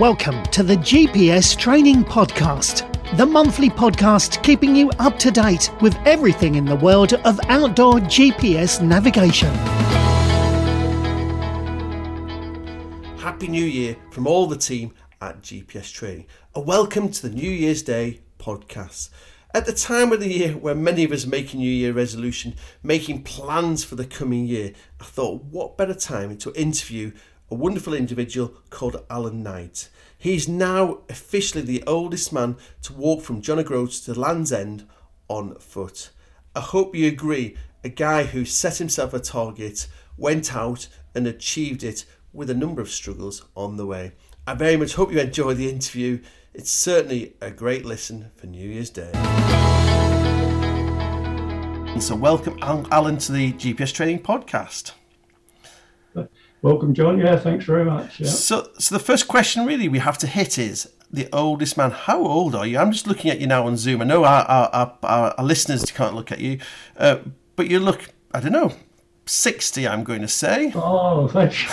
Welcome to the GPS Training Podcast, the monthly podcast keeping you up to date with everything in the world of outdoor GPS navigation. Happy New Year from all the team at GPS Training, and welcome to the New Year's Day podcast. At the time of the year when many of us make a New Year resolution, making plans for the coming year, I thought what better time to interview a wonderful individual called Alan Knight. He's now officially the oldest man to walk from John O'Groats to Land's End on foot. I hope you agree, a guy who set himself a target, went out and achieved it with a number of struggles on the way. I very much hope you enjoy the interview. It's certainly a great listen for New Year's Day. So, welcome Alan to the GPS Training Podcast. Welcome, John. Yeah, thanks very much. Yeah. So, so the first question really we have to hit is the oldest man. How old are you? I'm just looking at you now on Zoom. I know our our, our, our listeners can't look at you, uh, but you look. I don't know, sixty. I'm going to say. Oh, thanks.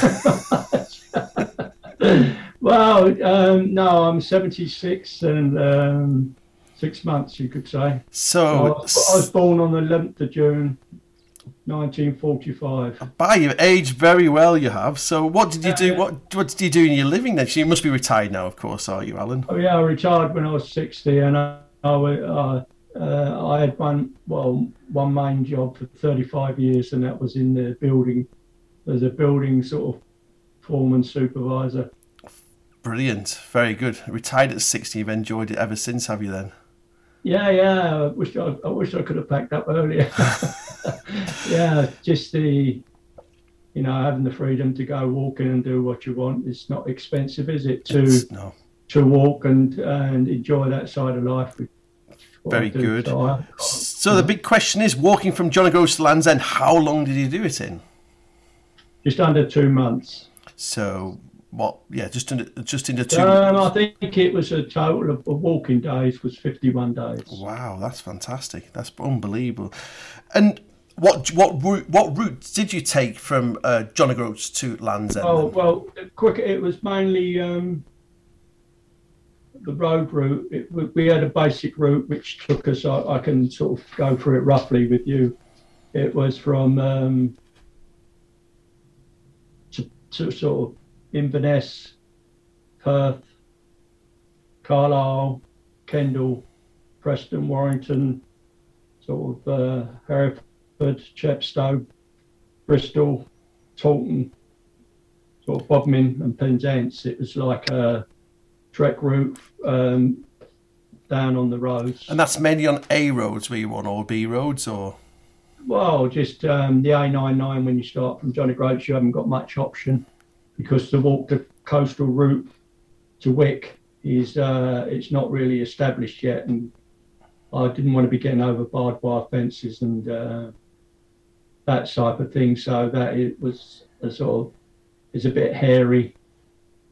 well, um, no, I'm seventy-six and um, six months, you could say. So, I was, I was born on the 11th of June, 1945. By your age, very well you have. So, what did you do? What what did you do in your living then? So you must be retired now, of course, are you, Alan? Oh yeah, I retired when I was 60, and I I, uh, uh, I had one well one main job for 35 years, and that was in the building as a building sort of foreman supervisor. Brilliant, very good. Retired at 60, you've enjoyed it ever since, have you? Then? Yeah, yeah. I wish I, I wish I could have packed up earlier. yeah, just the, you know, having the freedom to go walking and do what you want. It's not expensive, is it? To no. to walk and and enjoy that side of life. Very good. So, I, so the big question is, walking from John O'Groats to Land's End, how long did you do it in? Just under two months. So what? Yeah, just under just into two. Um, I think it was a total of, of walking days was fifty-one days. Wow, that's fantastic. That's unbelievable. And what what route what route did you take from uh, John O'Groats to Land's End? Oh well, quick. It was mainly um, the road route. It, we had a basic route which took us. I, I, can sort of go through it roughly with you. It was from um, to, to sort of Inverness, Perth, Carlisle, Kendal, Preston, Warrington, sort of uh, Hereford, Chepstow, Bristol, Taunton, sort of Bodmin and Penzance. It was like a trek route um, down on the roads. And that's mainly on A roads where you want, or B roads, or? Well, just um, the A99 when you start from Johnny O'Groats, you haven't got much option because to walk the coastal route to Wick is uh, it's not really established yet, and I didn't want to be getting over barbed wire fences and uh, that type of thing. So that it was a sort of is a bit hairy,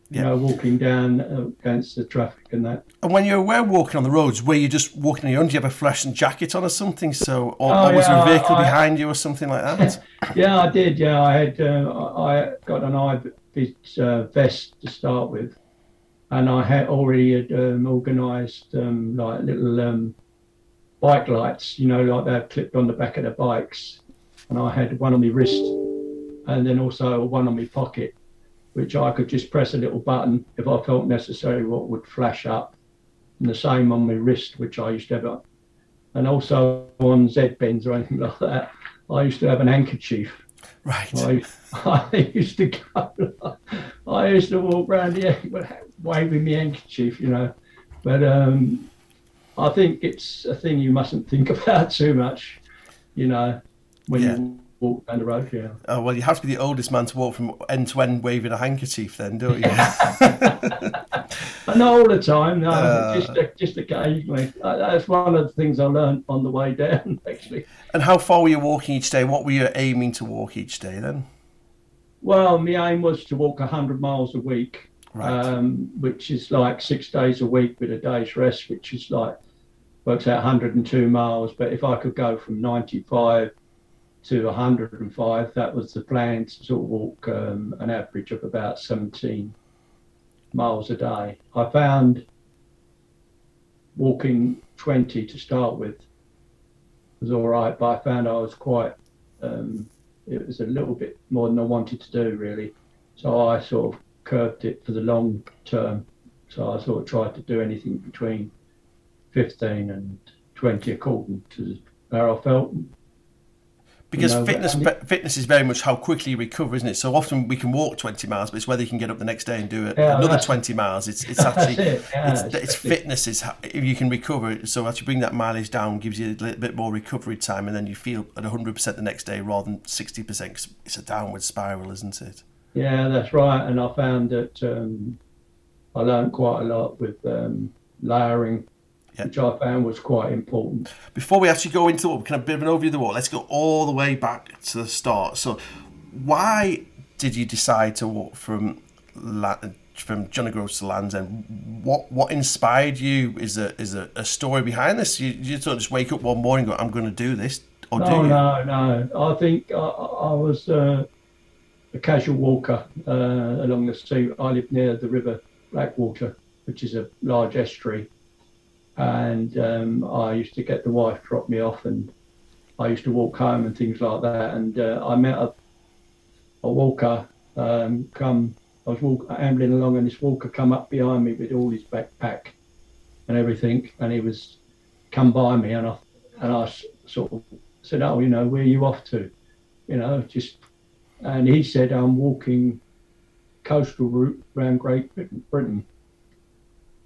you know, walking down against the traffic and that. And when you were walking on the roads, were you just walking on your own? Do you have a fluorescent jacket on or something? So, or, oh, or was yeah, there a vehicle I, behind you or something like that? yeah, I did. Yeah, I had. Uh, I got an eye its uh, vest to start with, and I had already had, um, organised um, like little um, bike lights, you know, like they're clipped on the back of the bikes, and I had one on my wrist, and then also one on my pocket, which I could just press a little button if I felt necessary, what would flash up, and the same on my wrist, which I used to have, and also on Z bends or anything like that. I used to have an handkerchief Right. I, I used to go, I used to walk around here waving my handkerchief, you know. But um, I think it's a thing you mustn't think about too much, you know, when yeah. you walk down the road. Yeah. Oh well, you have to be the oldest man to walk from end to end waving a handkerchief, then, don't you? Not all the time, no. Uh, just just occasionally. That's one of the things I learned on the way down, actually. And how far were you walking each day? What were you aiming to walk each day then? Well, my aim was to walk hundred miles a week, right. um, which is like six days a week with a day's rest, which is like works out 102 miles. But if I could go from 95 to 105, that was the plan to sort of walk um, an average of about 17 miles a day. I found walking 20 to start with was all right, but I found I was quite, um, it was a little bit more than I wanted to do really. So I sort of curved it for the long term. So I sort of tried to do anything between 15 and 20 according to how I felt because you know, fitness fitness is very much how quickly you recover, isn't it? So often we can walk 20 miles, but it's whether you can get up the next day and do it yeah, another 20 miles. It's it's actually it. yeah, it's, it's, it's fitness is how, if you can recover. So actually bring that mileage down gives you a little bit more recovery time, and then you feel at 100 percent the next day rather than 60 percent. It's a downward spiral, isn't it? Yeah, that's right. And I found that um, I learned quite a lot with um, layering yeah. which I found was quite important. Before we actually go into kind of bit of an overview of the war, let's go all the way back to the start. So, why did you decide to walk from from John O'Groats to Land's End? What what inspired you? Is a is a, a story behind this? You, you don't just wake up one morning and go, "I'm going to do this," or no, do you? No, no. I think I, I was uh, a casual walker uh, along the sea. I live near the River Blackwater, which is a large estuary and um, I used to get the wife drop me off, and I used to walk home and things like that. And uh, I met a, a walker um, come. I was walk, ambling along, and this walker come up behind me with all his backpack and everything, and he was come by me, and I and I sort of said, "Oh, you know, where are you off to?" You know, just and he said, "I'm walking coastal route around Great Britain."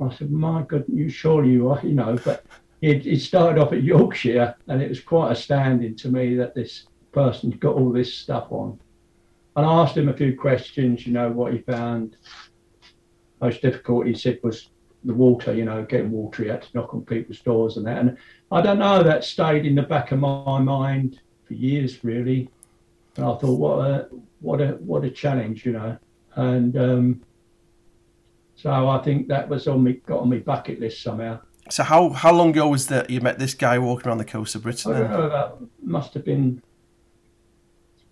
I said, my God, you surely you are, you know, but it, it started off at Yorkshire and it was quite astounding to me that this person's got all this stuff on. And I asked him a few questions, you know, what he found most difficult, he said, was the water, you know, getting water. He had to knock on people's doors and that. And I don't know, that stayed in the back of my mind for years, really. And I thought, what a, what a, what a challenge, you know. And um, so I think that was on me got on my bucket list somehow. So how how long ago was that you met this guy walking around the coast of Britain? I don't know, that must have been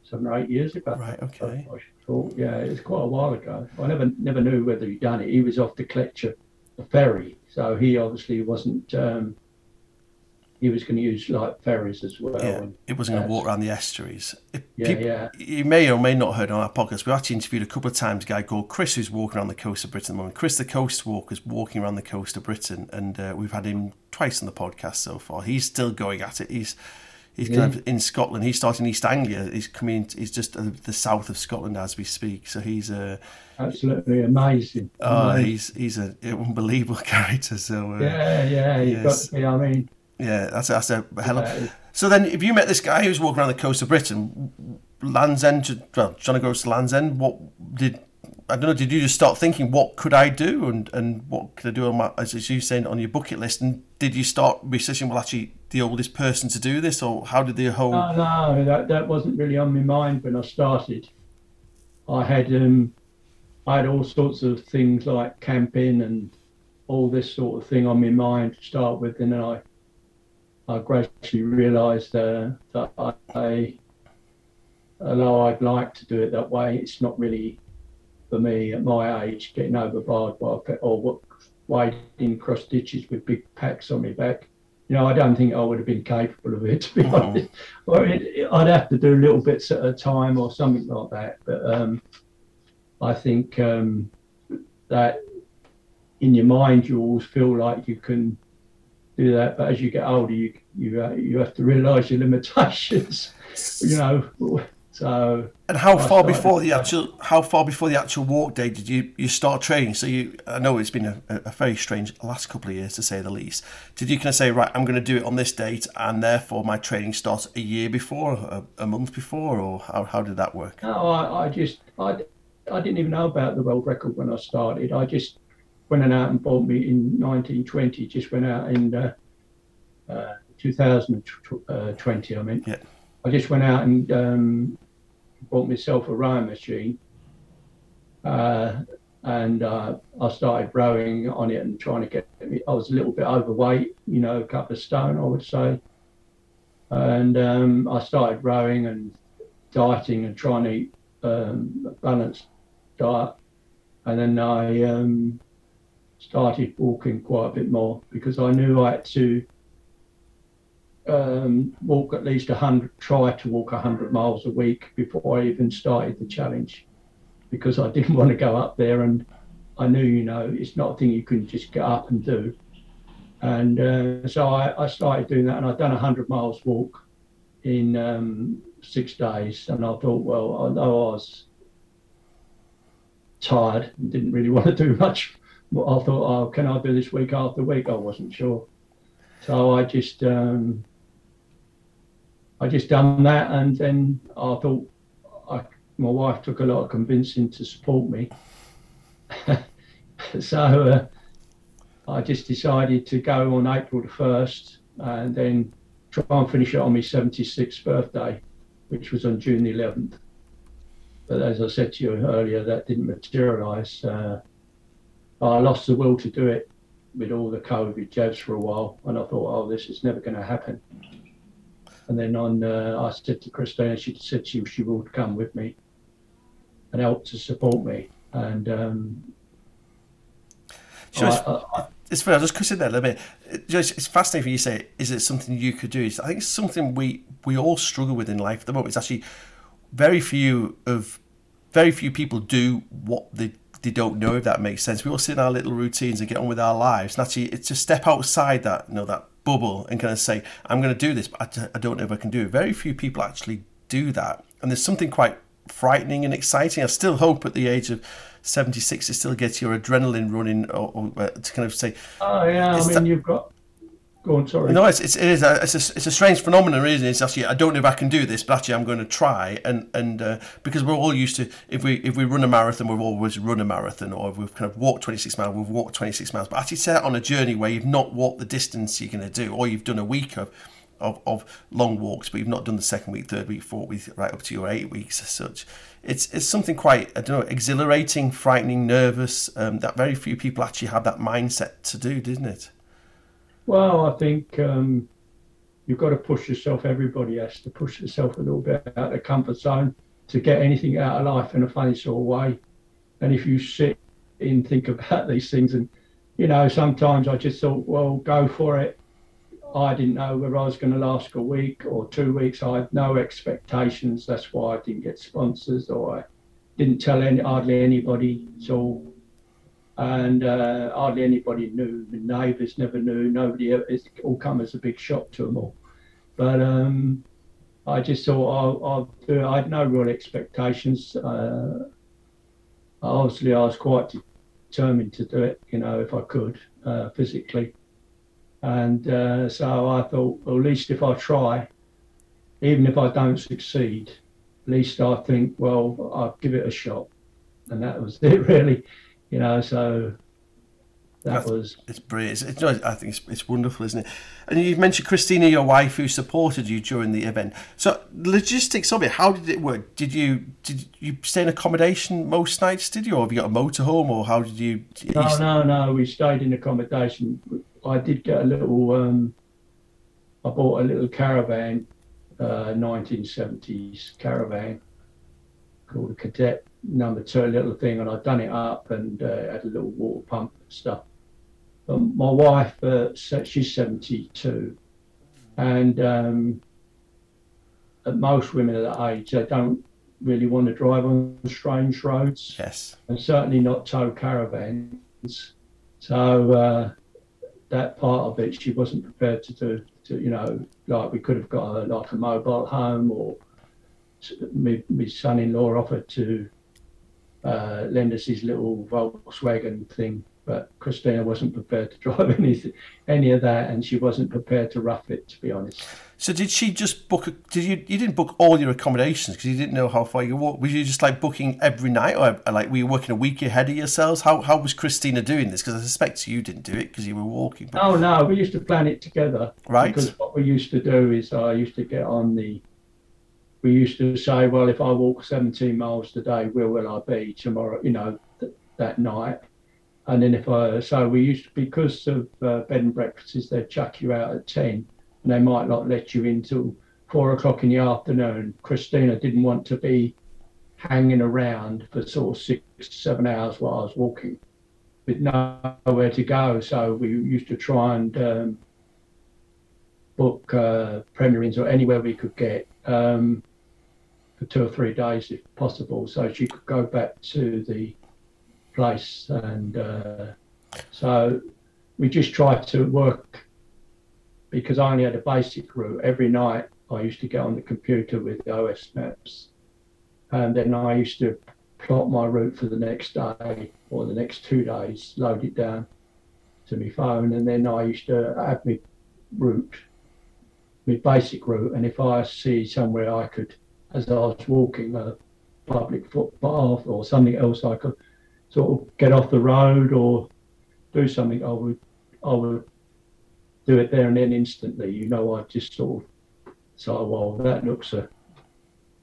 seven or eight years ago. Right. Okay. Yeah, it was quite a while ago. I never never knew whether he'd done it. He was off the Cletcher, the ferry, so he obviously wasn't um, he was going to use like ferries as well. Yeah, it wasn't going to walk around the estuaries. yeah, people, yeah. You may or may not have heard on our podcast. We actually interviewed a couple of times a guy called Chris who's walking around the coast of Britain at the moment. Chris the Coast Walker is walking around the coast of Britain, and uh, we've had him twice on the podcast so far. He's still going at it. He's he's yeah. kind of in Scotland. He's starting East Anglia. He's coming. He's just the south of Scotland as we speak. So he's uh, absolutely amazing. Oh, amazing. he's he's an unbelievable character. So uh, yeah, yeah, you've yes. got to be. I mean yeah, that's that's a hell of. So then, if you met this guy who's walking around the coast of Britain, Land's End, well, John O'Groats to Land's End, what did I don't know? Did you just start thinking what could I do and and what could I do on my as you saying on your bucket list? And did you start researching? Well, actually, the oldest person to do this, or how did the whole? No, no, that that wasn't really on my mind when I started. I had um, I had all sorts of things like camping and all this sort of thing on my mind to start with, and then I I gradually realised uh, that I, I, although I'd like to do it that way, it's not really for me at my age getting over barbed wire or wading cross ditches with big packs on my back. You know, I don't think I would have been capable of it to be mm-hmm. honest. Or it, I'd have to do little bits at a time or something like that. But um, I think um, that in your mind you always feel like you can do that. But as you get older, you you uh, you have to realise your limitations. you know. So. And how I far before the actual how far before the actual walk day did you, you start training? So you I know it's been a, a very strange last couple of years to say the least. Did you kind of say right I'm going to do it on this date and therefore my training starts a year before, a, a month before, or how, how did that work? No, I, I just I, I didn't even know about the world record when I started. I just went out and bought me in 1920. Just went out in uh, uh, 2020. I mean, yeah. I just went out and um, bought myself a rowing machine, uh, and uh, I started rowing on it and trying to get. Me, I was a little bit overweight, you know, a couple of stone, I would say, and um, I started rowing and dieting and trying to eat um, a balanced diet and then I um, started walking quite a bit more because I knew I had to um, walk at least 100, try to walk 100 miles a week before I even started the challenge because I didn't want to go up there and I knew, you know, it's not a thing you can just get up and do. And uh, so I, I, started doing that and I'd done a 100 miles walk in um, six days. And I thought, well, I know I was tired and didn't really want to do much, I thought, oh, can I do this week after week? I wasn't sure. So I just um, I just done that, and then I thought I, my wife took a lot of convincing to support me. so uh, I just decided to go on April the first, and then try and finish it on my 76th birthday, which was on June the 11th. But as I said to you earlier, that didn't materialise. Uh, I lost the will to do it with all the COVID jabs for a while, and I thought, oh, this is never going to happen. And then on, uh, I said to Christina, she said she, she would come with me and help to support me. And um, sure, I, I, it's funny. I'll just cut in there a little bit. It's fascinating for you to say, is it something you could do? I think it's something we we all struggle with in life at the moment. It's actually very few of very few people do what they they don't know if that makes sense. We all sit in our little routines and get on with our lives. And actually, it's to step outside that you know that bubble and kind of say, I'm going to do this, but I, I don't know if I can do it. Very few people actually do that. And there's something quite frightening and exciting. I still hope at the age of 76 it still gets your adrenaline running or, or uh, to kind of say, Oh, yeah, I mean, that, you've got Go on, sorry. No, it's, it's it is a, it's a it's a strange phenomenon, isn't it? It's actually I don't know if I can do this, but actually I'm going to try, and and uh, because we're all used to if we if we run a marathon, we've always run a marathon, or if we've kind of walked 26 miles, we've walked 26 miles. But actually set on a journey where you've not walked the distance you're going to do, or you've done a week of. Of, of long walks, but you've not done the second week, third week, fourth week, right up to your eight weeks as such. It's it's something quite I don't know, exhilarating, frightening, nervous. Um, that very few people actually have that mindset to do, didn't it? Well, I think um, you've got to push yourself. Everybody has to push yourself a little bit out of the comfort zone to get anything out of life in a funny sort of way. And if you sit and think about these things, and you know, sometimes I just thought, well, go for it. I didn't know whether I was going to last a week or two weeks. I had no expectations. That's why I didn't get sponsors or I didn't tell any, hardly anybody. So and uh, hardly anybody knew. The neighbours never knew. Nobody. It all come as a big shock to them all. But um, I just thought I'll, I'll, do it. I had no real expectations. Uh, obviously, I was quite determined to do it. You know, if I could uh, physically. And uh, so I thought, well, at least if I try, even if I don't succeed, at least I think, well, I'll give it a shot. And that was it, really you know, so that That's, was it's brilliant. It's, it's, I think it's, it's wonderful, isn't it? And you mentioned Christina, your wife, who supported you during the event. So logistics of it, how did it work? Did you did you stay in accommodation most nights? Did you, or have you got a motorhome, or how did you? No, you... no, no. We stayed in accommodation. I did get a little. Um, I bought a little caravan, uh, 1970s caravan called a Cadet number two little thing, and I'd done it up and uh, had a little water pump and stuff. But my wife, uh, she's 72, and um, most women of that age, they don't really want to drive on strange roads. Yes. And certainly not tow caravans. So uh, that part of it, she wasn't prepared to do. To, you know, like we could have got a, like a mobile home, or my, my son-in-law offered to uh, lend us his little Volkswagen thing. But Christina wasn't prepared to drive any any of that, and she wasn't prepared to rough it, to be honest. So did she just book? A, did you? You didn't book all your accommodations because you didn't know how far you walk. Were you just like booking every night, or like were you working a week ahead of yourselves? How how was Christina doing this? Because I suspect you didn't do it because you were walking. But... Oh no, we used to plan it together. Right. Because what we used to do is I used to get on the we used to say, well, if I walk 17 miles today, where will I be tomorrow? You know, th- that night. And then if I, so we used to, because of uh, bed and breakfasts, they'd chuck you out at 10 and they might not let you in till four o'clock in the afternoon. Christina didn't want to be hanging around for sort of six seven hours while I was walking with nowhere to go. So we used to try and um, book uh, Premier or anywhere we could get um, for two or three days if possible. So she could go back to the place. And uh, so we just tried to work because I only had a basic route. Every night I used to get on the computer with OS Maps. And then I used to plot my route for the next day or the next two days, load it down to my phone, and then I used to have my route, my basic route. And if I see somewhere I could, as I was walking, a public footpath or something else, I could sort of get off the road or do something, I would, I would do it there and then instantly. You know, I just sort of say, well, that looks a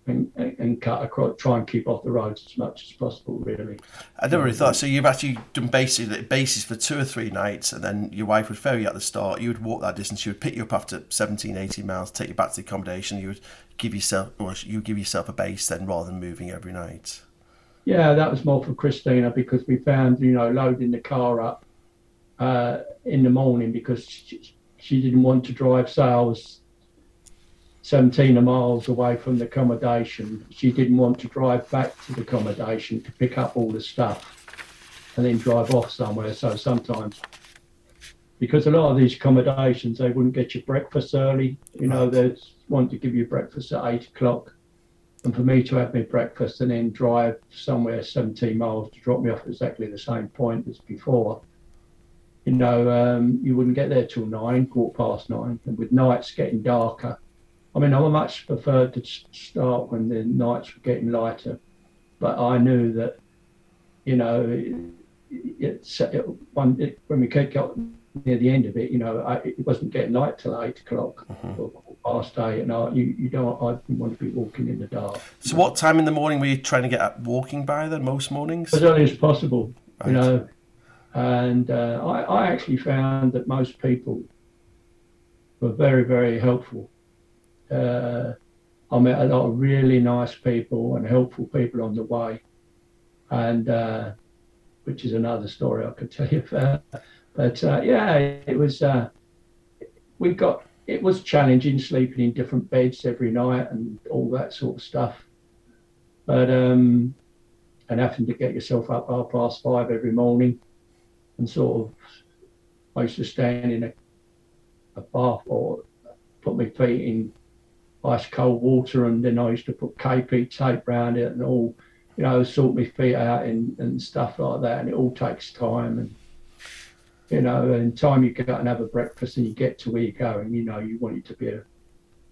and, and cut across, try and keep off the roads as much as possible, really. I never really thought. So you've actually done basically bases for two or three nights, and then your wife would ferry you at the start. You would walk that distance. She would pick you up after 17, 18 miles, take you back to the accommodation. You would give yourself, or you give yourself a base then, rather than moving every night. Yeah, that was more for Christina because we found, you know, loading the car up uh, in the morning because she, she didn't want to drive. So I was 17 miles away from the accommodation. She didn't want to drive back to the accommodation to pick up all the stuff and then drive off somewhere. So sometimes, because a lot of these accommodations, they wouldn't get you breakfast early. You know, they want to give you breakfast at eight o'clock. And for me to have my breakfast and then drive somewhere 17 miles to drop me off exactly the same point as before, you know, um, you wouldn't get there till nine, quarter past nine. And with nights getting darker, I mean, I much preferred to start when the nights were getting lighter, but I knew that, you know, it, it, when, it, when we got near the end of it, you know, I, it wasn't getting light till eight o'clock mm-hmm. or past eight, and I, you, you don't, I didn't want to be walking in the dark. So, what time in the morning were you trying to get up walking by then? Most mornings, as early as possible, right. you know. And uh, I, I actually found that most people were very, very helpful uh, I met a lot of really nice people and helpful people on the way, and uh, which is another story I could tell you about. But uh, yeah, it was. Uh, we got it was challenging sleeping in different beds every night and all that sort of stuff. But um, and having to get yourself up half past five every morning, and sort of I used to stand in a, a bath or put my feet in ice cold water, and then I used to put KT tape around it and all, you know, sort my feet out and, and stuff like that. And it all takes time. And, you know, and time you go out and have a breakfast and you get to where you're going, you know, you want it to be a,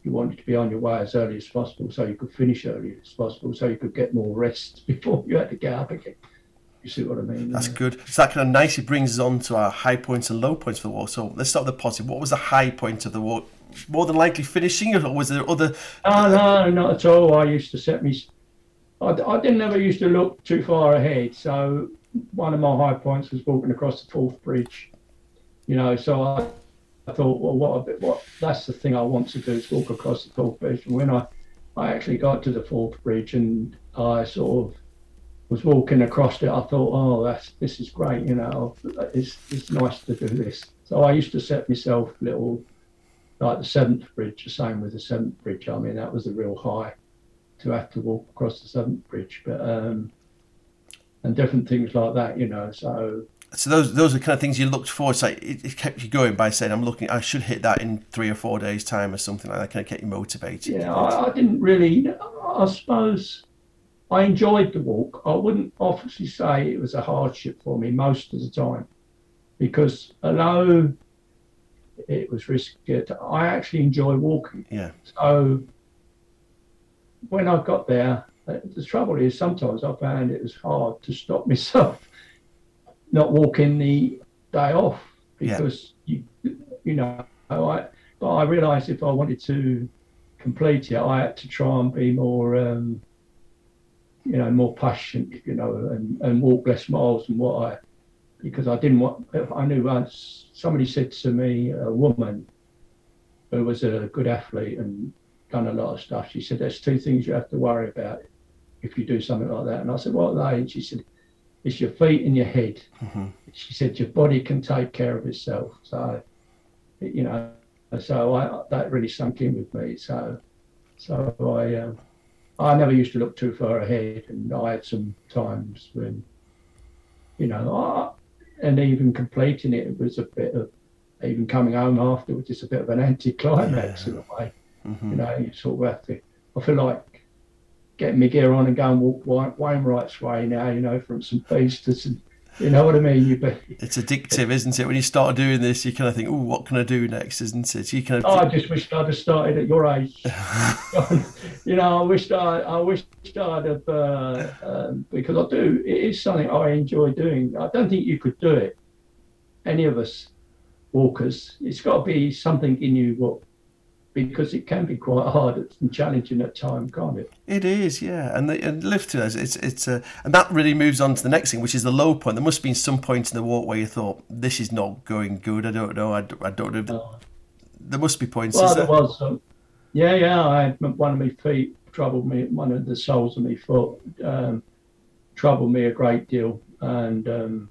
you wanted to be on your way as early as possible so you could finish early as possible so you could get more rest before you had to get up again. You see what I mean? That's good. So that kind of nicely brings us on to our high points and low points for the war. So let's start with the positive. What was the high point of the war? More than likely finishing it, or was there other? Oh, no, not at all. I used to set me. I, I didn't ever used to look too far ahead. So one of my high points was walking across the Forth Bridge. You know, so I, I thought, well, what, bit, what? That's the thing I want to do is walk across the Forth Bridge. And when I, I actually got to the Forth Bridge and I sort of was walking across it, I thought, oh, that's this is great, you know, it's it's nice to do this. So I used to set myself little, like the Severn bridge, the same with the Severn bridge. I mean, that was a real high to have to walk across the Severn bridge, but um, and different things like that, you know. So so those those are kind of things you looked for. So it, it, kept you going by saying, "I'm looking. I should hit that in three or four days' time, or something like that." Kind of kept you motivated. Yeah, I, I, didn't really. I suppose I enjoyed the walk. I wouldn't obviously say it was a hardship for me most of the time because although it was risky, I actually enjoy walking. Yeah. So when I got there, uh, the trouble is sometimes I found it was hard to stop myself not walking the day off because yeah. you you know I but I realised if I wanted to complete it, I had to try and be more. Um, you know, more patient, you know, and, and walk less miles than what I, because I didn't want, I knew once somebody said to me, a woman who was a good athlete and done a lot of stuff, she said, there's two things you have to worry about. if you do something like that. And I said, what are they? And she said, it's your feet and your head. Mm-hmm. She said, your body can take care of itself. So, you know, so I, that really sunk in with me. So, so I, um, I never used to look too far ahead, and I had some times when, you know, and even completing it, it was a bit of, even coming home afterwards, it's a bit of an anticlimax yeah. in a way. Mm-hmm. You know, you sort of have to. I feel like getting my gear on and going and walk Wainwright's way now, you know, from St. To St. You know what I mean? You be, it's addictive, isn't it? When you start doing this, you kind of think, "Oh, what can I do next?" Isn't it? You kind of. Oh, I just wish I'd have started at your age. you know, I wish I, I wish I'd have uh, um, because I do. It is something I enjoy doing. I don't think you could do it. Any of us walkers, it's got to be something in you what because it can be quite hard and challenging at times, can't it? It is, yeah. And, the, and lift to us, it's it's a, and that really moves on to the next thing, which is the low point. There must have been some point in the walk where you thought, "This is not going good." I don't know. I, I don't know. Oh. There must be points. Well, there, was. Um, yeah, yeah. I had one of my feet troubled me. One of the soles of my foot um, troubled me a great deal, and um,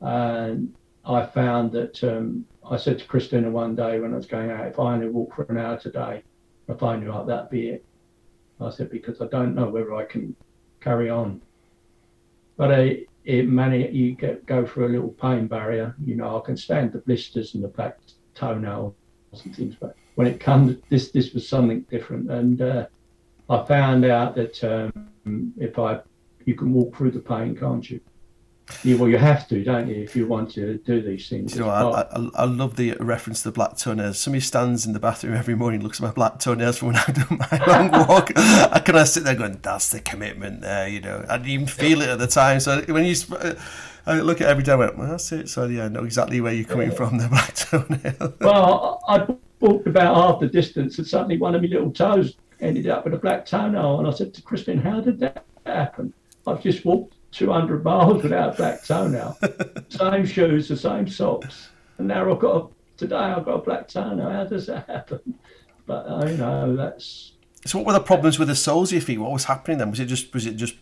and I found that um, I said to Christina one day when I was going out, if I only walk for an hour today, if I knew up, that'd be it. I said, because I don't know whether I can carry on. But I, it many you get go through a little pain barrier. You know, I can stand the blisters and the black toenails and things, but when it comes, this this was something different. And uh, I found out that um, if I, you can walk through the pain, can't you? Yeah, well, you have to, don't you, if you want to do these things. You know, I, I, I, love the reference to the black toenails. Somebody stands in the bathroom every morning, looks at my black toenails from when I do my long walk. I kind of sit there going, "That's the commitment there," you know. I didn't even feel it at the time. So when you, uh, I look at it every day, I went, well, "That's it." So yeah, I know exactly where you're coming yeah. from. The black toenail. well, I, I walked about half the distance, and suddenly one of my little toes ended up with a black toenail, and I said to Christine, "How did that happen?" I've just walked 200 miles without a black toenail. same shoes, the same socks. And now I've got a, today I've got a black toe toenail. How does that happen? But I know that's. So what were the problems with the soles of your feet? What was happening then? Was it just was it just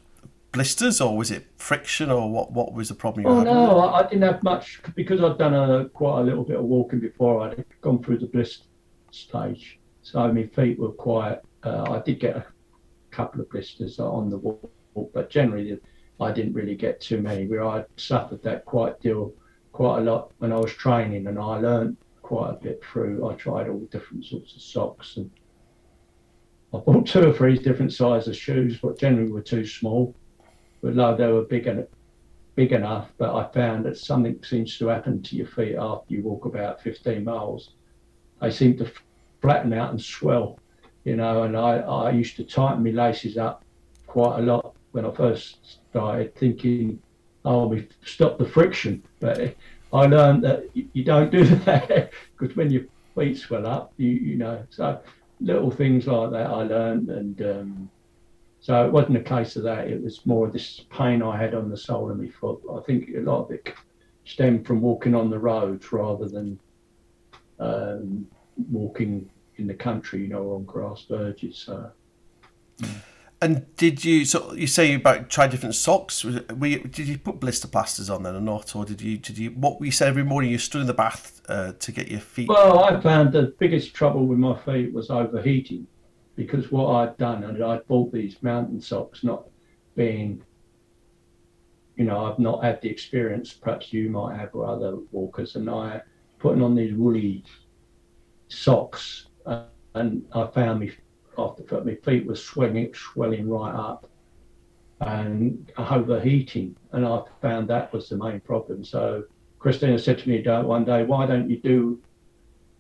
blisters or was it friction or what? What was the problem? You oh no, I, I, didn't have much because I'd done a quite a little bit of walking before. I'd gone through the blister stage, so my feet were quite. Uh, I did get a couple of blisters on the walk, but generally I didn't really get too many. Where I suffered that quite deal, quite a lot when I was training, and I learned quite a bit through. I tried all different sorts of socks, and I bought two or three different sizes of shoes, but generally were too small. But no, they were big enough, big enough. But I found that something seems to happen to your feet after you walk about 15 miles. They seem to flatten out and swell, you know. And I, I used to tighten my laces up quite a lot when I first started thinking, oh, we stop the friction. But I learned that you don't do that because when your feet swell up, you you know. So little things like that I learned, and um, so it wasn't a case of that. It was more of this pain I had on the sole of my foot. I think a lot of it stemmed from walking on the roads rather than um, walking in the country, you know, on grass verges. So. Mm. And did you so you say about try different socks? You, did you put blister plasters on then or not, or did you did you what we said every morning you stood in the bath uh, to get your feet? Well, I found the biggest trouble with my feet was overheating, because what I'd done and I'd bought these mountain socks, not being, you know, I've not had the experience perhaps you might have or other walkers, and I putting on these woolly socks, uh, and I found me after my feet were swelling, swelling right up and overheating. And I found that was the main problem. So Christina said to me one day, why don't you do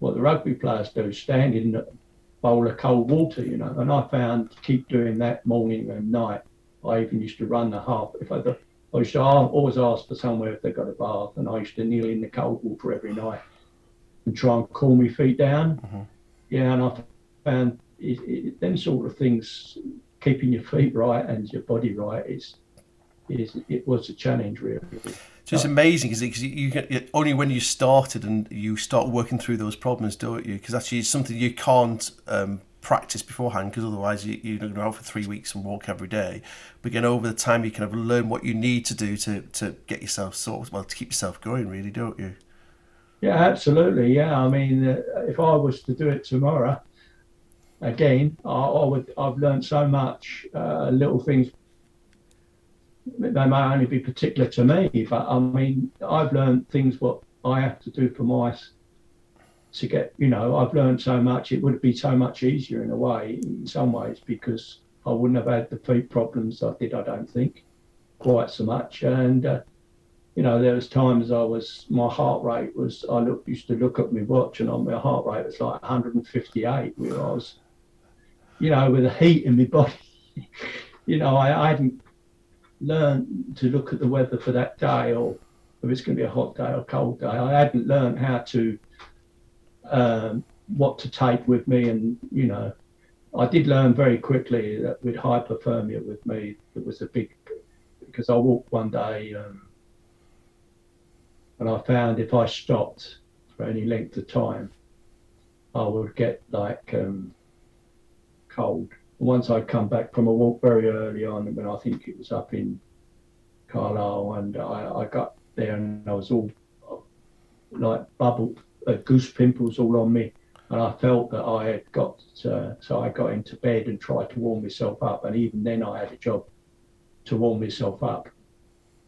what the rugby players do, stand in a bowl of cold water, you know? And I found to keep doing that morning and night. I even used to run the half. If I, I used to always ask for somewhere if they got a bath, and I used to kneel in the cold water every night and try and cool my feet down. Mm-hmm. Yeah, and I found it, it, them sort of things, keeping your feet right and your body right, is is it was a challenge really. So it's amazing because you get only when you started and you start working through those problems, don't you? Because actually, it's something you can't um, practice beforehand because otherwise you, you're going to go out for three weeks and walk every day. But again, over the time, you kind of learn what you need to do to, to get yourself sorted, well, to keep yourself going, really, don't you? Yeah, absolutely. Yeah, I mean, uh, if I was to do it tomorrow, again, I, I would. I've learned so much. Uh, little things they may only be particular to me, but I mean, I've learned things what I have to do for my to get. You know, I've learned so much. It would be so much easier in a way, in some ways, because I wouldn't have had the feet problems I did. I don't think quite so much, and. Uh, you know, there was times I was my heart rate was I look, used to look at my watch and on my heart rate was like 158. Where I was, you know, with the heat in my body. you know, I, I hadn't learned to look at the weather for that day or if it's going to be a hot day or cold day. I hadn't learned how to um, what to take with me, and you know, I did learn very quickly that with hypothermia with me, it was a big because I walked one day. Um, and I found if I stopped for any length of time, I would get like um, cold. Once I'd come back from a walk very early on, when I think it was up in Carlisle, and I, I got there and I was all like bubble, uh, goose pimples all on me, and I felt that I had got. Uh, so I got into bed and tried to warm myself up, and even then I had a job to warm myself up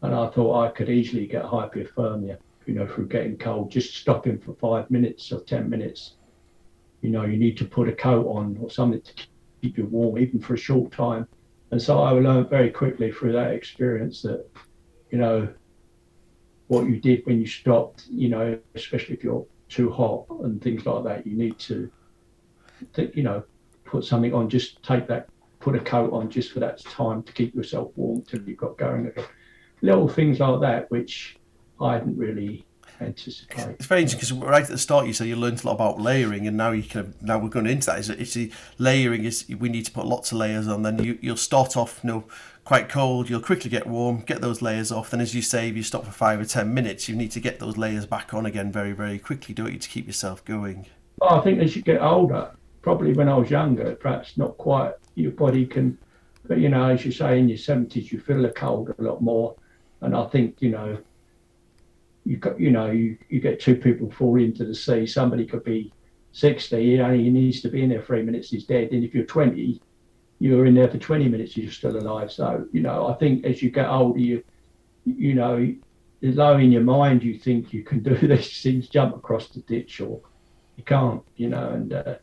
and I thought I could easily get hypothermia, you know, through getting cold, just stopping for five minutes or 10 minutes. You know, you need to put a coat on or something to keep you warm, even for a short time. And so I learned very quickly through that experience that, you know, what you did when you stopped, you know, especially if you're too hot and things like that, you need to, you know, put something on, just take that, put a coat on just for that time to keep yourself warm till you've got going again little things like that, which I hadn't really anticipated. It's very interesting because right at the start you said you learned a lot about layering, and now you can now we're going into that. Is it's the layering is we need to put lots of layers on. Then you you'll start off you know quite cold. You'll quickly get warm, get those layers off. Then as you say, if you stop for five or ten minutes, you need to get those layers back on again very very quickly, don't you, to keep yourself going. Well, I think as you get older, probably when I was younger, perhaps not quite. Your body can, but you know, as you say, in your seventies, you feel the cold a lot more and I think, you know, you got, you know, you, you get two people fall into the sea. Somebody could be 60, you know, he needs to be in there three minutes, he's dead. And if you're 20, you're in there for 20 minutes, you're still alive. So, you know, I think as you get older, you, you know, low in your mind, you think you can do these things, jump across the ditch, or you can't, you know. And uh,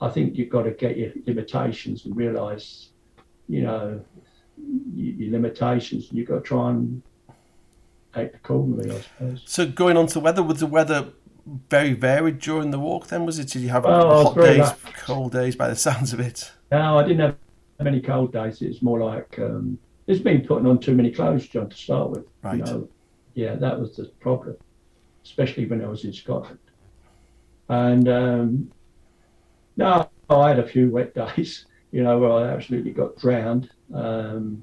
I think you've got to get your limitations and realise, you know, your limitations. You've got to try and act accordingly, I suppose. So going on to weather, was the weather very varied during the walk? Then was it? Did you have well, hot days, lucky. cold days? By the sounds of it. No, I didn't have many cold days. It's more like um, it's been putting on too many clothes, John, to start with. Right. You know? Yeah, that was the problem, especially when I was in Scotland. And um, no, I had a few wet days you know, where I absolutely got drowned um,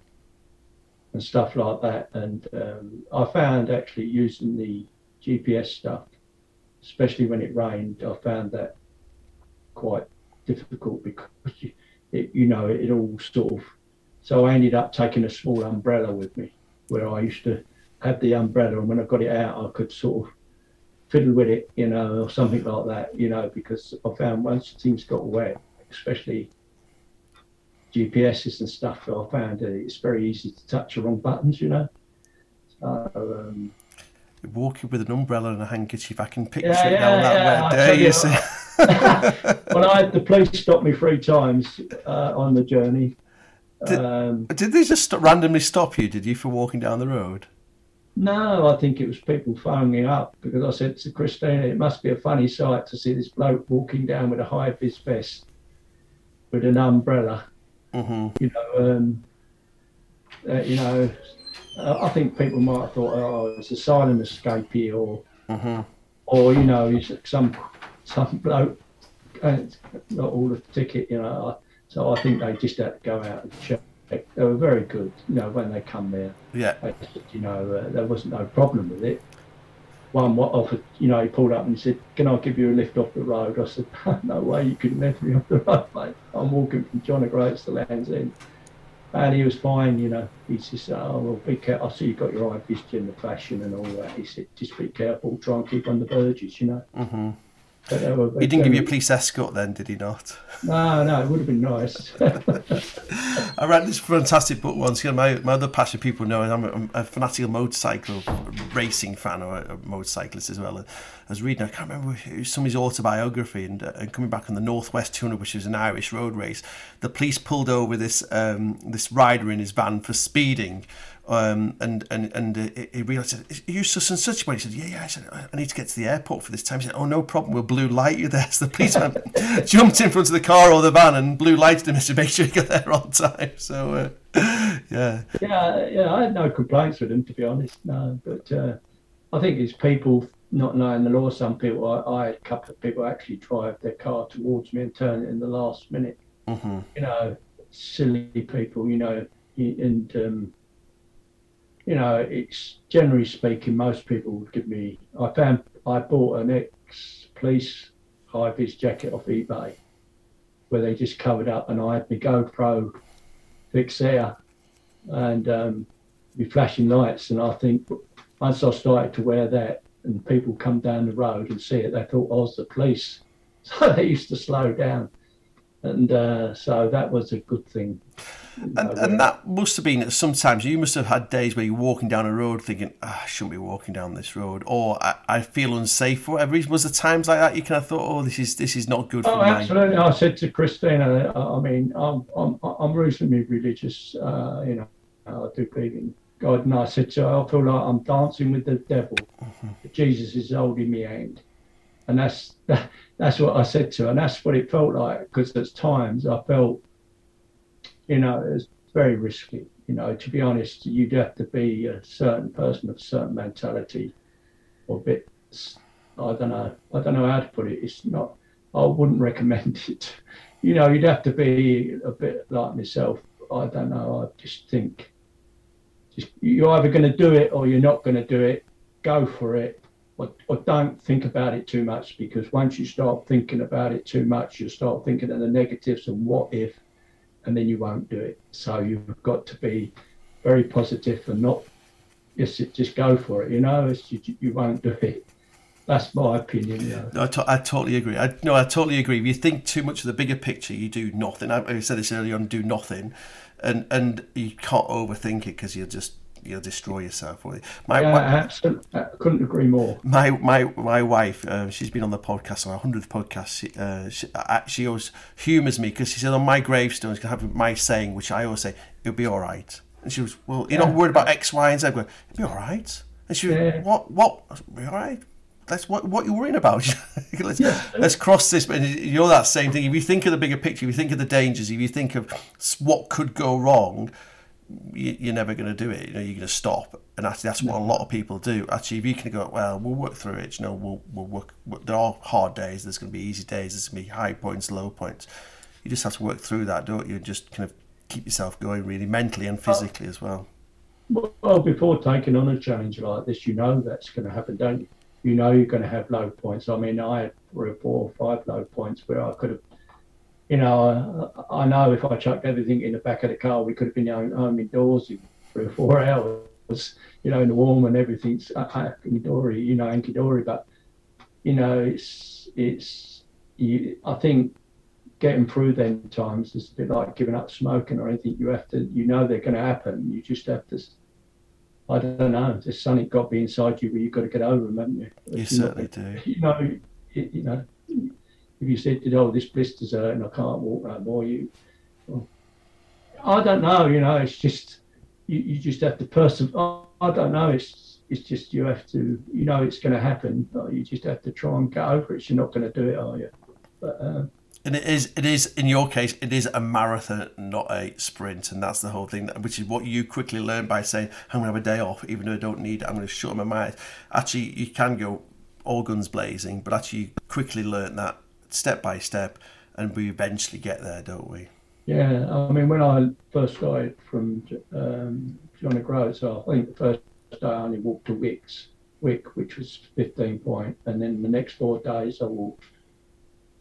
and stuff like that. And um, I found actually using the GPS stuff, especially when it rained, I found that quite difficult because you, it, you know, it, it all sort of. So I ended up taking a small umbrella with me, where I used to have the umbrella, and when I got it out, I could sort of fiddle with it, you know, or something like that, you know, because I found once things got wet, especially GPSs and stuff, I found it's very easy to touch the wrong buttons, you know. So, um, Walking with an umbrella and a handkerchief, I can picture yeah, it now yeah, that yeah, wet day. You, see. well, I had the police stop me three times uh, on the journey. Did, um, did they just randomly stop you? Did you for walking down the road? No, I think it was people phoning me up because I said to Christina, it must be a funny sight to see this bloke walking down with a high vis vest with an umbrella Mm-hmm. You know, um, uh, you know, uh, I think people might have thought, oh, it's asylum escapee, or, mm-hmm. or you know, some some bloke uh, not all the ticket, you know. So I think they just had to go out and check. They were very good, you know, when they come there. Yeah. They, you know, uh, there wasn't no problem with it. One what offered, you know, he pulled up and he said, "Can I give you a lift off the road?" I said, "No way, you couldn't lift me off the road, mate. I'm walking from John O'Groats to Land's End." And he was fine, you know. He said, "Oh well, be careful. I see you've got your eye vision, the fashion and all that." He said, "Just be careful. Try and keep on the verges, you know." Mm-hmm. Were, he didn't give you a police escort then, did he not? No, no, it would have been nice. I read this fantastic book once. You know, my, my other passion people know I'm a, I'm a fanatical motorcycle racing fan or a, a motorcyclist as well. I was reading, I can't remember, it was somebody's autobiography and, uh, and coming back on the Northwest 200, which was an Irish road race, the police pulled over this um, this rider in his van for speeding um, and and and uh, he realised, "Are you such and such?" He said, "Yeah, yeah." I said, "I need to get to the airport for this time." He said, "Oh, no problem. We'll blue light you there." So the policeman jumped in front of the car or the van and blue lighted him to make sure he got there on time. So, uh, yeah, yeah, yeah. I had no complaints with him, to be honest. No, but uh, I think it's people not knowing the law. Some people, I, I, had a couple of people actually drive their car towards me and turn it in the last minute. Mm-hmm. You know, silly people. You know, and. Um, you know, it's generally speaking, most people would give me. I found I bought an ex-police high-vis jacket off eBay, where they just covered up, and I had my GoPro fixed there, and um, my flashing lights. And I think once I started to wear that, and people come down the road and see it, they thought I was the police, so they used to slow down, and uh, so that was a good thing. And, and that must have been sometimes you must have had days where you're walking down a road thinking, oh, I shouldn't be walking down this road, or I, I feel unsafe for whatever reason. Was there times like that you kind of thought, oh, this is this is not good oh, for me? absolutely. I said to Christina, I mean, I'm I'm, I'm reasonably religious, uh, you know, I do believe in God, and I said to her, I feel like I'm dancing with the devil. Mm-hmm. Jesus is holding me hand, and that's that, that's what I said to her, and that's what it felt like because at times I felt you know, it's very risky. You know, to be honest, you'd have to be a certain person of a certain mentality, or a bit. I don't know. I don't know how to put it. It's not. I wouldn't recommend it. You know, you'd have to be a bit like myself. I don't know. I just think, just you're either going to do it or you're not going to do it. Go for it, or, or don't think about it too much because once you start thinking about it too much, you start thinking of the negatives and what if and then you won't do it. So you've got to be very positive and not just just go for it. You know, it's, you, you won't do it. That's my opinion. I, to- I totally agree. I, no, I totally agree. If you think too much of the bigger picture, you do nothing. I, I said this earlier on: do nothing, and and you can't overthink it because you're just you'll destroy yourself. My, yeah, my, absolutely. I couldn't agree more. My my my wife, uh, she's been on the podcast, on our hundredth podcast. She, uh, she, uh, she always humours me because she said on my gravestone, gonna have my saying, which I always say, "It'll be all right." And she was, "Well, you're yeah. not worried about X, Y, and Z." I go, "It'll be all right." And she was, yeah. "What? What? It'll be all right." That's what what you're worrying about. let's, yeah. let's cross this. But you're that same thing. If you think of the bigger picture, if you think of the dangers, if you think of what could go wrong, you, are never going to do it. You know, you're going to stop, and actually, that's what a lot of people do. Actually, if you can go, well, we'll work through it. You know, we'll we'll work. There are hard days. There's going to be easy days. There's going to be high points, low points. You just have to work through that, don't you? Just kind of keep yourself going, really, mentally and physically as well. Well, before taking on a challenge like this, you know that's going to happen, don't you? You know you're going to have low points. I mean, I had three or four or five low points where I could have you know, I, I, know if I chucked everything in the back of the car, we could have been home indoors in three or four hours, you know, in the warm and everything's uh, uh, dory, you know, anky dory. But, you know, it's, it's, you, I think getting through them times is a bit like giving up smoking or anything. You have to, you know, they're going to happen. You just have to, I don't know, there's something got to be inside you where you've got to get over them, haven't you? You certainly do. You know, you know, if you said, "Oh, this blister's hurt and I can't walk no more," you, well, I don't know. You know, it's just you, you just have to persevere. I don't know. It's it's just you have to. You know, it's going to happen. But you just have to try and get over it. You're not going to do it, are you? But. Uh, and it is, it is in your case, it is a marathon, not a sprint, and that's the whole thing. Which is what you quickly learn by saying, "I'm going to have a day off, even though I don't need it. I'm going to shut my mind." Actually, you can go all guns blazing, but actually, you quickly learn that step by step, and we eventually get there, don't we? Yeah, I mean, when I first started from um, John O'Groats, so I think the first day I only walked to Wickes, Wick, which was 15 point, and then the next four days I walked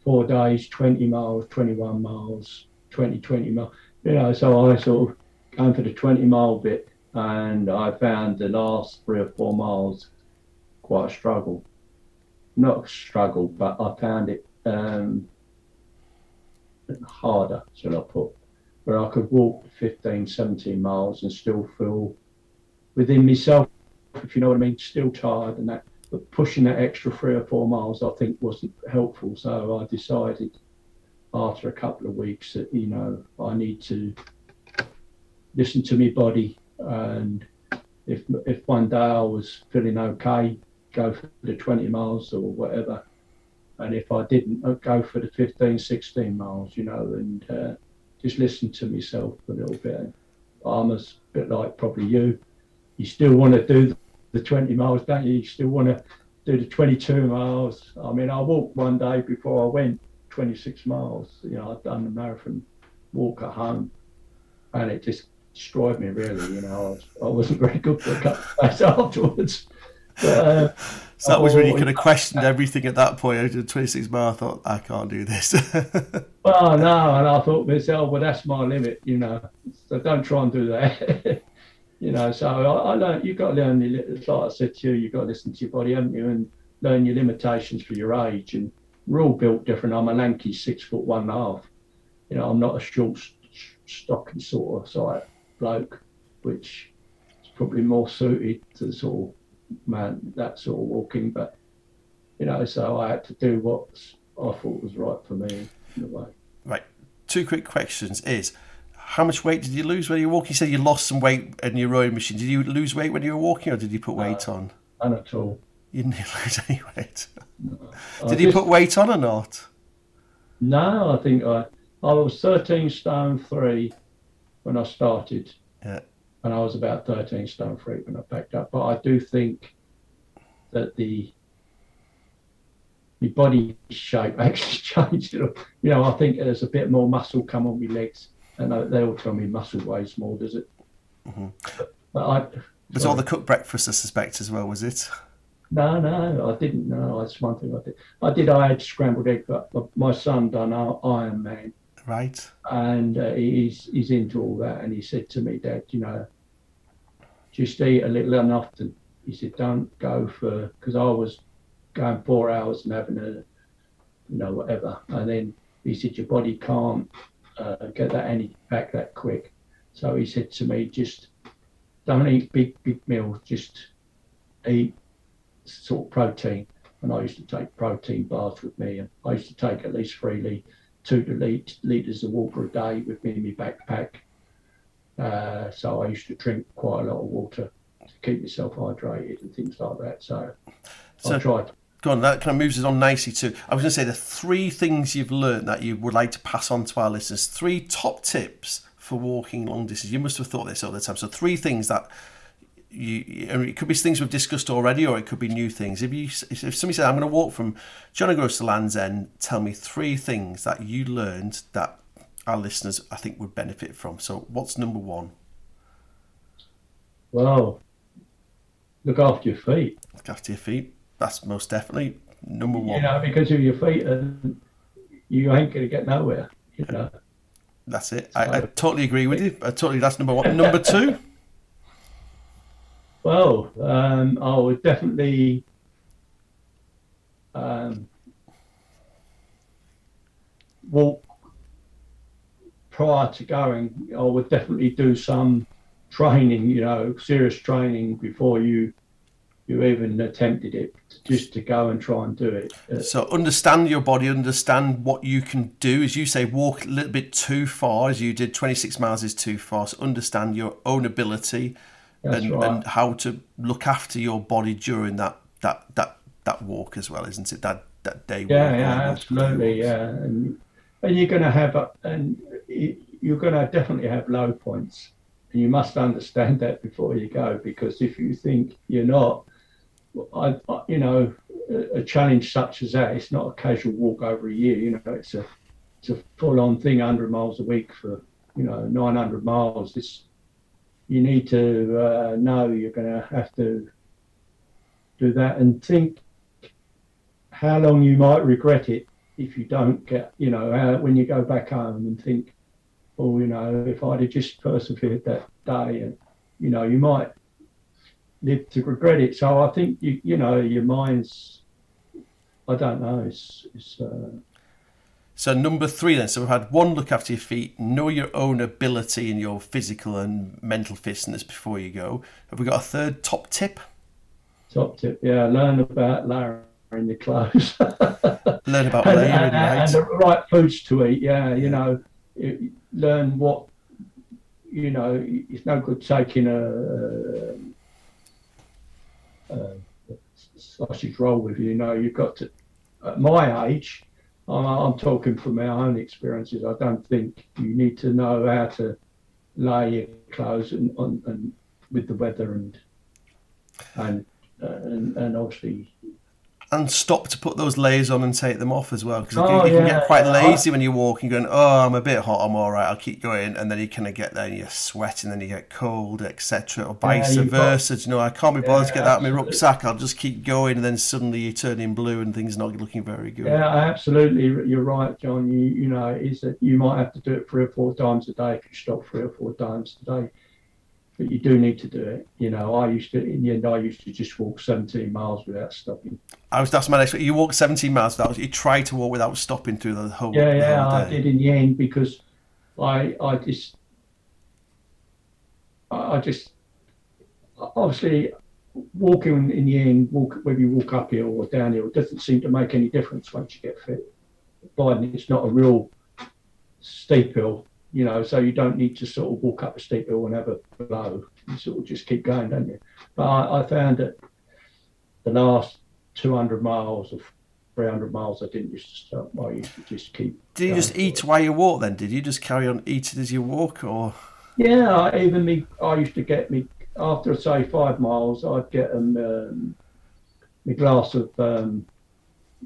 four days, 20 miles, 21 miles, 20, 20 miles. You know, so I sort of going for the 20 mile bit, and I found the last three or four miles quite a struggle. Not a struggle, but I found it um, harder, shall I put, where I could walk 15, 17 miles and still feel within myself, if you know what I mean, still tired and that. But pushing that extra three or four miles, I think, wasn't helpful. So I decided after a couple of weeks that, you know, I need to listen to my body. And if, if one day I was feeling okay, go for the 20 miles or whatever. And if I didn't, go for the 15, 16 miles, you know, and uh, just listen to myself a little bit. I'm a bit like probably you. You still want to do the 20 miles, don't you? You still want to do the 22 miles. I mean, I walked one day before I went 26 miles. You know, I'd done the marathon walk at home, and it just destroyed me, really. You know, I, was, I wasn't very good for a couple of days afterwards. But, uh, so that was when you kind of questioned everything at that point. I did 26 miles. I thought, I can't do this. well, no, and I thought myself, well, that's my limit, you know. So don't try and do that. you know, so I, I learned, you've got to learn, like I said to you, you've got to listen to your body, haven't you, and learn your limitations for your age. And we're all built different. I'm a lanky six foot one and a half. You know, I'm not a short, stocky sort of side bloke, which is probably more suited to the sort of man, that sort of walking. But you know, so I had to do what I thought was right for me in a way. Right. Two quick questions: Is how much weight did you lose when you were walking? You said you lost some weight in your rowing machine. Did you lose weight when you were walking, or did you put weight on? None at all. You didn't lose any weight. No. Did you put weight on or not? No, I think I I was thirteen stone three when I started. Yeah and I was about 13 stone three when I packed up. But I do think that the the body shape actually changed. You know, I think there's a bit more muscle come on my legs, and they all tell me muscle weighs more, does it? Mm-hmm. But, but I. Was all the cooked breakfast, I suspect, as well, was it? No, no, I didn't. No, that's one thing I did. I did. I had scrambled egg, but my son done Iron Man, Right. And uh, he's he's into all that. And he said to me, Dad, you know, just eat a little enough to. He said, don't go for because I was going four hours and having a, you know, whatever. And then he said, your body can't uh, get that energy back that quick. So he said to me, just don't eat big big meals. Just eat sort of protein. And I used to take protein bars with me, and I used to take at least three two litres of water a day with me in my backpack. Uh, so I used to drink quite a lot of water to keep myself hydrated and things like that. So, so I tried. Go on, that kind of moves us on nicely too. I was going to say the three things you've learned that you would like to pass on to our listeners. Three top tips for walking long distance. You must have thought this all the time. So three things that you, I mean, it could be things we've discussed already, or it could be new things. If you, if somebody said, "I'm going to walk from John O'Groats to Land's End," tell me three things that you learned that our listeners, I think, would benefit from. So, what's number one? Well, look after your feet. Look after your feet. That's most definitely number one. You know, because of your feet, and you ain't going to get nowhere. You know. That's it. So, I, I, totally agree with you. I totally. That's number one. Number two. Well, um, I would definitely um, walk prior to going. I would definitely do some training, you know, serious training before you you even attempted it, just to go and try and do it. So understand your body, understand what you can do. As you say, walk a little bit too far, as you did. Twenty six miles is too far. So understand your own ability and, right. and how to look after your body during that that that that walk as well, isn't it? That that day. Yeah, yeah, absolutely, yeah. And and you're going to have a, and you're going to definitely have low points, and you must understand that before you go. Because if you think you're not, I, I you know, a, challenge such as that, it's not a casual walk over a year. You know, it's a it's a full on thing, 100 miles a week for you know 900 miles. It's you need to uh, know you're going to have to do that and think how long you might regret it if you don't get, you know, when you go back home and think, oh, you know, if I'd have just persevered that day, and you know, you might live to regret it. So I think you, you know, your mind's, I don't know, it's, it's. Uh, so number three then. So we've had one look after your feet, know your own ability and your physical and mental fitness before you go. Have we got a third top tip? Top tip, yeah. Learn about layering your clothes. learn about layering, and, and, and the right foods to eat. Yeah, you know, it, learn what. You know, it's no good taking a, a, sausage roll with you. You know, you've got to. At my age, I'm, I'm talking from my own experiences. I don't think you need to know how to lay your clothes and, and, and with the weather and and uh, and, and obviously and stop to put those layers on and take them off as well because Oh, you, can yeah, get quite lazy when you're walking going oh i'm a bit hot i'm all right i'll keep going and then you kind of get there and you're sweating and then you get cold etc or vice got- versa you know i can't be bothered to get that of my rucksack i'll just keep going and then suddenly you're turning blue and things are not looking very good Yeah, absolutely. You're right, John. You you know, is that you might have to do it three or four times a day if you stop three or four times a day. But you do need to do it. You know, I used to in the end I used to just walk 17 miles without stopping. i was that's my next you walk 17 miles was you try to walk without stopping through the whole, Yeah, yeah, whole I did in the end because I I just I just obviously walking in the end, walk whether you walk uphill or downhill, doesn't seem to make any difference once you get fit. Finding it's not a real steep hill, you know, so you don't need to sort of walk up a steep hill and have a blow. You sort of just keep going, don't you? But I, I found that the last 200 miles of 300 miles, I didn't used to stop. I used to just keep. did you just eat while you walk then did you just carry on eating as you walk or Yeah, I, even me, I used to get me after say five miles, I'd get um, um my glass of um,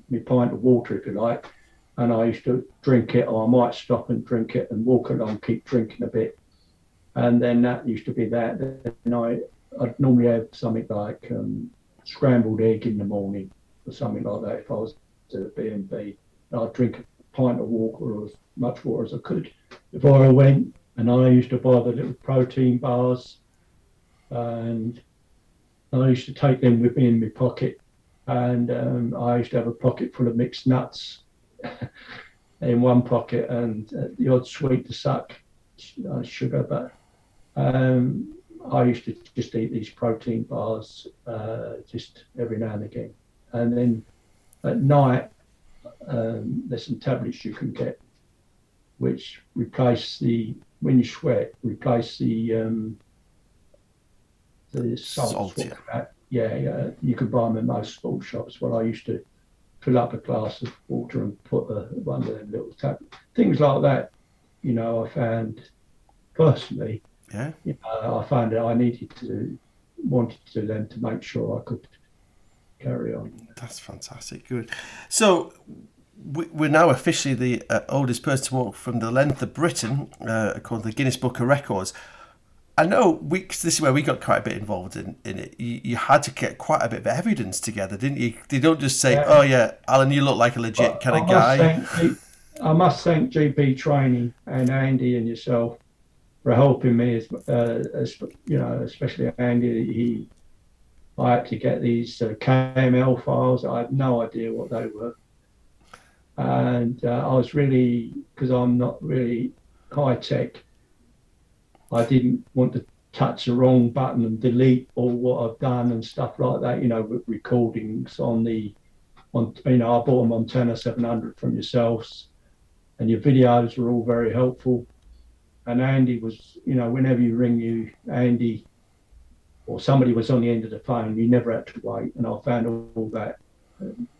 my pint of water, if you like, and I used to drink it, or I might stop and drink it and walk along, keep drinking a bit, and then that used to be that. Then I, I'd normally have something like um, scrambled egg in the morning or something like that if I was to the B and B. I'd drink a pint of water or as much water as I could before I went and I used to buy the little protein bars, and I used to take them with me in my pocket, and um, I used to have a pocket full of mixed nuts in one pocket, and uh, the odd sweet to suck, uh, sugar, but um, I used to just eat these protein bars uh, just every now and again, and then at night um, there's some tablets you can get which replace the when you sweat replace the um the salts, Salt, yeah. yeah yeah you can buy them in most sports shops. Well i used to fill up a glass of water and put a, one of them little tab things like that you know i found personally yeah you know, i found that i needed to wanted to then to make sure i could carry on That's fantastic. Good. So we- we're now officially the uh, oldest person to walk from the length of Britain, uh, according to the Guinness Book of Records. I know we, this is where we got quite a bit involved in, in it. You, you had to get quite a bit of evidence together, didn't you? They don't just say, Yeah. "Oh yeah, Alan, you look like a legit kind I of guy." thank I must thank GB Training and Andy and yourself for helping me. As, uh, as you know, especially Andy. He, I had to get these uh, KML files. I had no idea what they were, and uh, I was really because I'm not really high tech. I didn't want to touch the wrong button and delete all what I've done and stuff like that. You know, with recordings on the on you know I bought a Montana 700 from yourselves, and your videos were all very helpful. And Andy was, you know, whenever you ring you, Andy, or somebody was on the end of the phone, you never had to wait, and I found all, that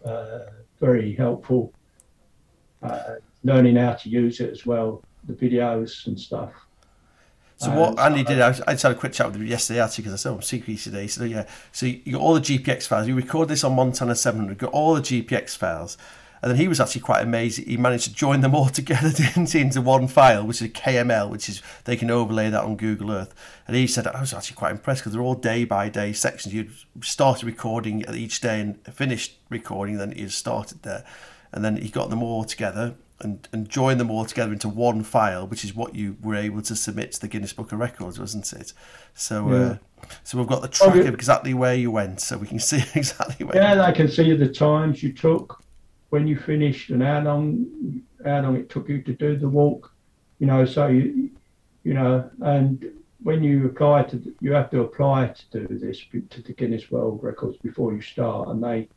uh, very helpful. Uh, learning how to use it as well, the videos and stuff. So Uh, what so Andy did, I, I just had a quick chat with him yesterday actually because I said I'm secret today. So yeah, so you got all the GPX files. You record this on Montana 700. Got all the GPX files, And then he was actually quite amazed. He managed to join them all together into one file, which is a KML, which is they can overlay that on Google Earth. And he said, I was actually quite impressed because they're all day by day sections. You started recording each day and finished recording, then you started there. And then he got them all together and, and joined them all together into one file, which is what you were able to submit to the Guinness Book of Records, wasn't it? So, yeah. uh, so we've got the track of exactly where you went, so we can see exactly where. Yeah, they can see the times you took, when you finished and how long how long it took you to do the walk, you know. So you you know, and when you apply to you have to apply to do this to the Guinness World Records before you start, and they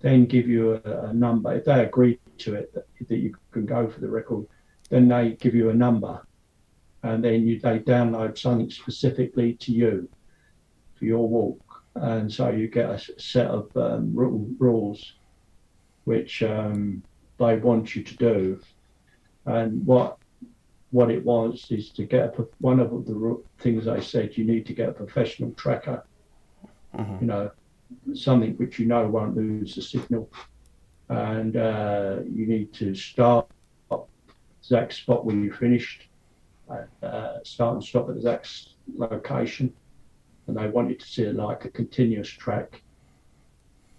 then give you a, a number. If they agree to it that, that you can go for the record, then they give you a number, and then you they download something specifically to you for your walk, and so you get a set of um, rules which um, they want you to do. And what what it was is to get a, one of the things I said you need to get a professional tracker. Mm-hmm. You know, something which you know won't lose the signal, and uh, you need to start the exact spot when you finished, uh, start and stop at the exact location, and they want you to see it like a continuous track.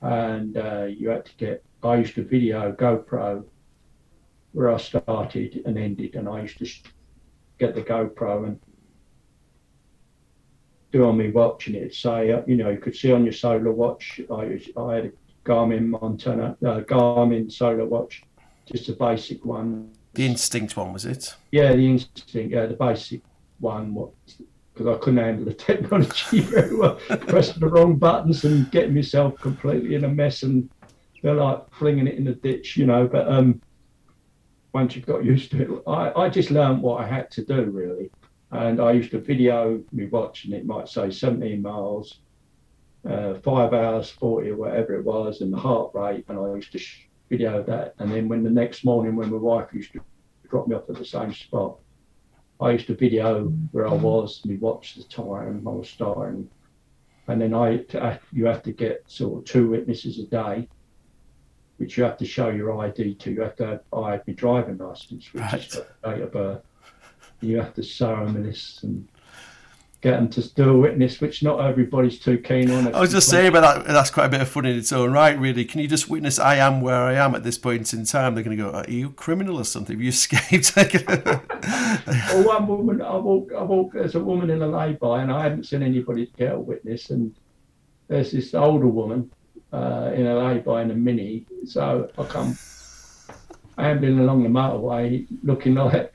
And uh, you had to get I used to video GoPro where I started and ended, and I used to get the GoPro and do on me watching it. Say, uh, you know, you could see on your solar watch. I, I had a Garmin Montana, uh, Garmin solar watch, just a basic one. The Instinct one was it? Yeah, the Instinct. Yeah, the basic one. What? Because I couldn't handle the technology very well, pressing the wrong buttons and getting myself completely in a mess and they're like flinging it in the ditch, you know. But um, once you got used to it, I, I just learned what I had to do really. And I used to video me watching it, might say 17 miles, uh, five hours, 40 or whatever it was, and the heart rate. And I used to video that. And then when the next morning, when my wife used to drop me off at the same spot, I used to video where I was, and we watched the time I was starting. And then I, you have to get sort of two witnesses a day which you have to show your ID to. You have to have I have my driving license, which right. is date of birth. You have to show them this and get them to do a witness, which not everybody's too keen on. I was just saying about that. That's quite a bit of fun in its own right, really. Can you just witness? I am where I am at this point in time. They're going to go, "Are you a criminal or something? Have you escaped?" well, one woman, I walk, I walk. There's a woman in a lay-by, and I hadn't seen anybody get a witness, and there's this older woman uh, in LA in a Mini. So I come ambling along the motorway looking like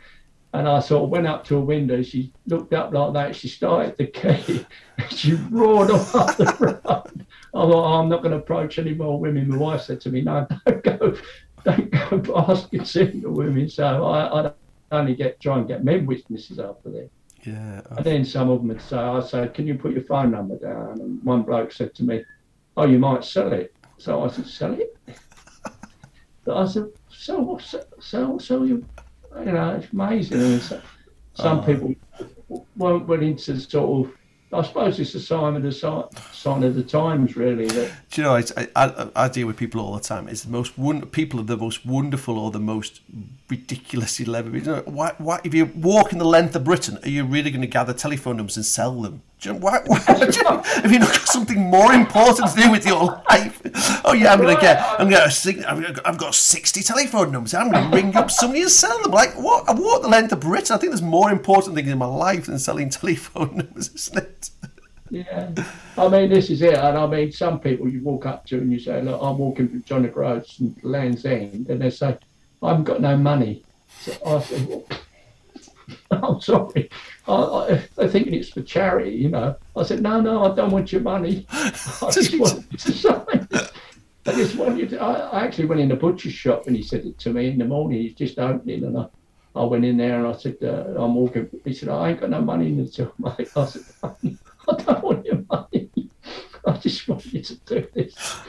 and I sort of went up to a window. She looked up like that. She started the key. she roared off up the road. I thought, oh, I'm not going to approach any more women. My wife said to me, no, don't go, don't go asking single women. So I, I only get try and get men witnesses after that. Yeah. And then some of them would say, I said, can you put your phone number down? And one bloke said to me, oh, you might sell it. So I said, sell it? but I said, sell, sell, sell you, you know, it's amazing. So, some oh. people weren't willing to sort of I suppose it's a sign of the sign of the times, really. That... Do you know? I, I, I deal with people all the time. It's the most people are the most wonderful or the most ridiculously level. You know, why, why, if you're walking the length of Britain, are you really going to gather telephone numbers and sell them? Know, why, why, know, have you not got something more important to do with your life? Oh yeah, I'm going to get, I'm to, I've got 60 telephone numbers. I'm going to ring up somebody and sell them. Like what? I've walked the length of Britain. I think there's more important things in my life than selling telephone numbers, isn't it? Yeah, I mean, this is it. And I mean, some people you walk up to and you say, Look, I'm walking from John O'Groats and Land's End, and they say, I haven't got no money. So I well, I'm sorry. I, I, they're thinking it's for charity, you know. I said, No, no, I don't want your money. I just want you to sign. I just want you to. I, I actually went in the butcher's shop and he said it to me in the morning. He's just opening, and I, I went in there and I said, uh, I'm walking. He said, I ain't got no money in the till, mate. I said, I don't want your money. I just want you to do this.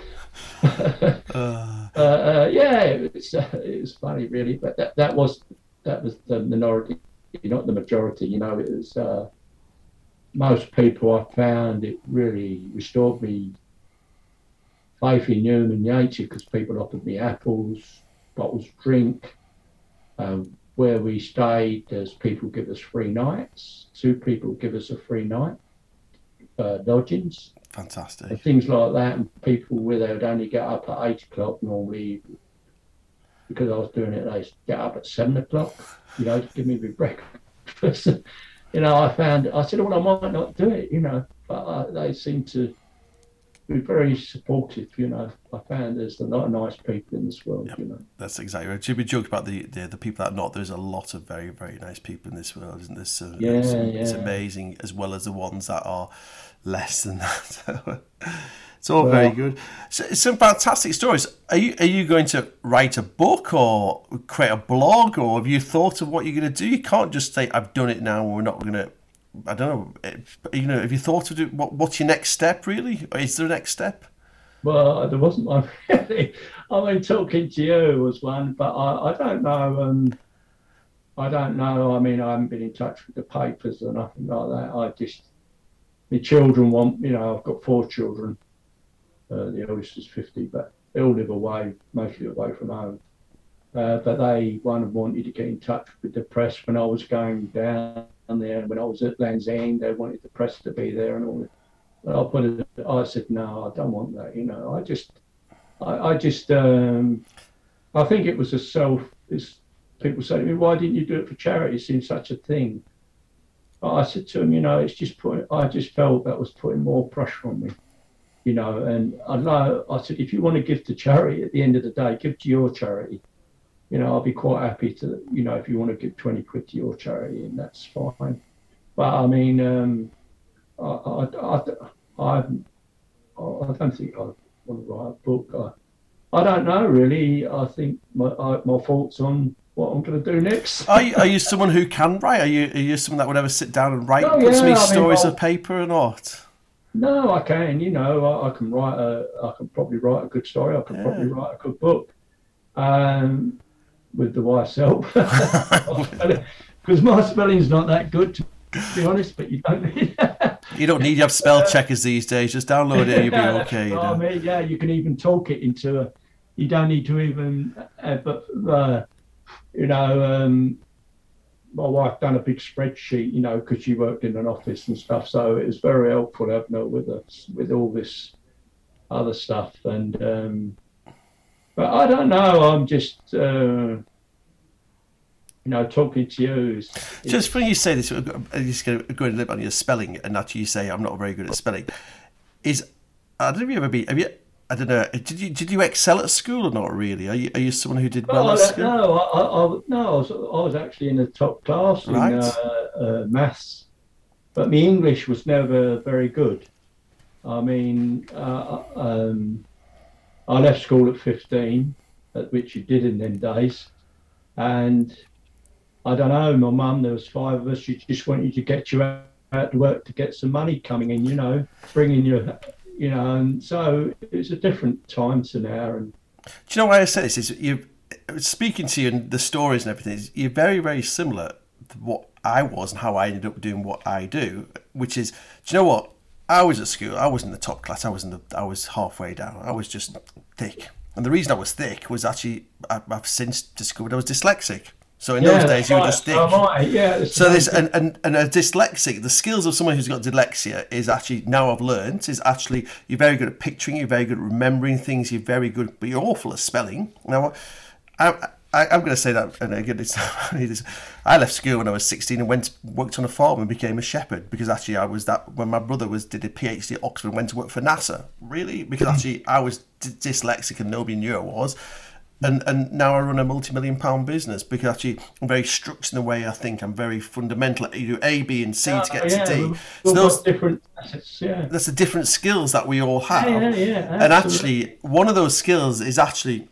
uh, uh, yeah, it was, uh, it was funny, really. But that, that was that was the minority, not the majority. You know, it was uh, most people. I found it really restored me faith in human nature because people offered me apples, bottles of drink. Um, where we stayed, there's people give us free nights. Two people give us a free night, uh, lodgings, and Fantastic. things like that. And people where they would only get up at eight o'clock normally, because I was doing it, they get up at seven o'clock, you know, give me my breakfast. you know, I found, I said, well, I might not do it, you know, but uh, they seem to be very supportive, you know. I found there's a lot of nice people in this world, you know. That's exactly right. Should we joke about the, the the people that are not? There's a lot of very very nice people in this world, isn't there? So Yeah, it's, it's amazing, as well as the ones that are less than that. it's all very good. So, some fantastic stories. Are you are you going to write a book or create a blog, or have you thought of what you're going to do? You can't just say I've done it now. and We're not going to. I don't know. eh, You know, have you thought of it? What, what's your next step? Really, is there a next step? Well, there wasn't one really. I mean, talking to you was one, but I, I don't know. Um, I don't know. I mean, I haven't been in touch with the papers or nothing like that. I just, the children want, you know, I've got four children. Uh, the eldest is 50, but they all live away, mostly away from home. Uh, but they, one wanted to get in touch with the press when I was going down there. When I was at Land's End, they wanted the press to be there and all. But I put it, I said, no, I don't want that. You know, I just, I, I just, um, I think it was a self. It's, people say to me, why didn't you do it for charity? It such a thing. I said to him, you know, it's just putting. I just felt that was putting more pressure on me. You know, and I know. I said, if you want to give to charity at the end of the day, give to your charity. You know, I'll be quite happy to. You know, if you want to give twenty quid to your charity, and that's fine. But I mean, um, I, I, I, I, I don't think I want to write a book. I, I don't know really. I think my I, my thoughts on what I'm going to do next. Are you, are you someone who can write? Are you are you someone that would ever sit down and write, Oh, put yeah, some of these I mean, stories I'll- of paper or not? No, I can. You know, I, I can write a. I can probably write a good story. I can Yeah. probably write a good book, um, with the wife's help. Because my spelling's not that good, to be honest. But you don't need. You don't need to have spell checkers these days. Just download it and you'll be okay. I mean, yeah, you can even talk it into a. You don't need to even, uh, but uh, you know, um, my wife done a big spreadsheet, you know, because she worked in an office and stuff. So it was very helpful having her with us with all this other stuff. And um, but I don't know. I'm just, uh, you know, talking to you. Is, is- Just when you say this, I'm just going to go a little bit on your spelling, and that you say I'm not very good at spelling. Is I don't know if you ever been. Have you? I don't know. Did you did you excel at school or not really? Are you are you someone who did well Well, at school? no, I, I, no, I was, I was actually in the top class in uh, uh, maths, but my English was never very good. I mean, uh, um, I left school at 15, at which you did in them days, and I don't know. My mum, there was five of us. She just wanted to get you out, out to work to get some money coming in, you know, bringing you, you know, and so it's a different time to now, and Do you know why I say this? Is you speaking to you and the stories and everything. You're very very similar to what I was and how I ended up doing what I do. Which is, do you know what? I was at school. I was in the top class. I was in the. I was halfway down. I was just thick. And the reason I was thick was actually I, I've since discovered I was dyslexic. So in those days you were just. So, yeah, So this and, and, and a dyslexic, the skills of someone who's got dyslexia is actually now I've learned is actually you're very good at picturing, you're very good at remembering things, you're very good, but you're awful at spelling. Now, I, I, I'm going to say that, and again, it's, it's, I left school when I was 16 and went worked on a farm and became a shepherd because actually I was that when my brother was did a PhD at Oxford and went to work for NASA. Really, because actually I was d- dyslexic and nobody knew I was and and now I run a multi-million pound business because actually I'm very structured in the way I think. I'm very fundamental. You do A, B, and C to get yeah, to D. So those different assets, yeah. that's the different skills that we all have. Yeah, yeah, and actually, one of those skills is actually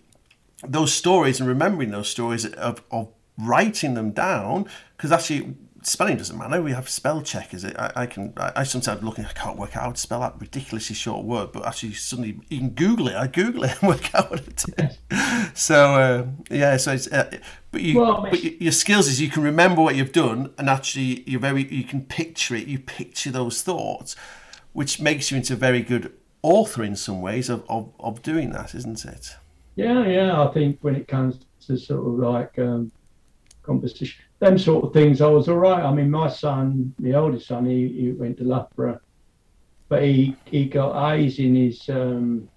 those stories and remembering those stories of, of writing them down because actually spelling doesn't matter. We have spell check, checkers. I, I can. I, I sometimes look and I can't work out how to spell that ridiculously short word, but actually suddenly you can Google it. I Google it and work out what it is. So uh, yeah, so it's. Uh, but you, Well, but your skills is you can remember what you've done, and actually you're very. You can picture it. You picture those thoughts, which makes you into a very good author in some ways of, of, of doing that, isn't it? Yeah, yeah. I think when it comes to sort of like um, composition, them sort of things. I was all right. I mean, my son, the oldest son, he, he went to Loughborough, but he he got A's in his um,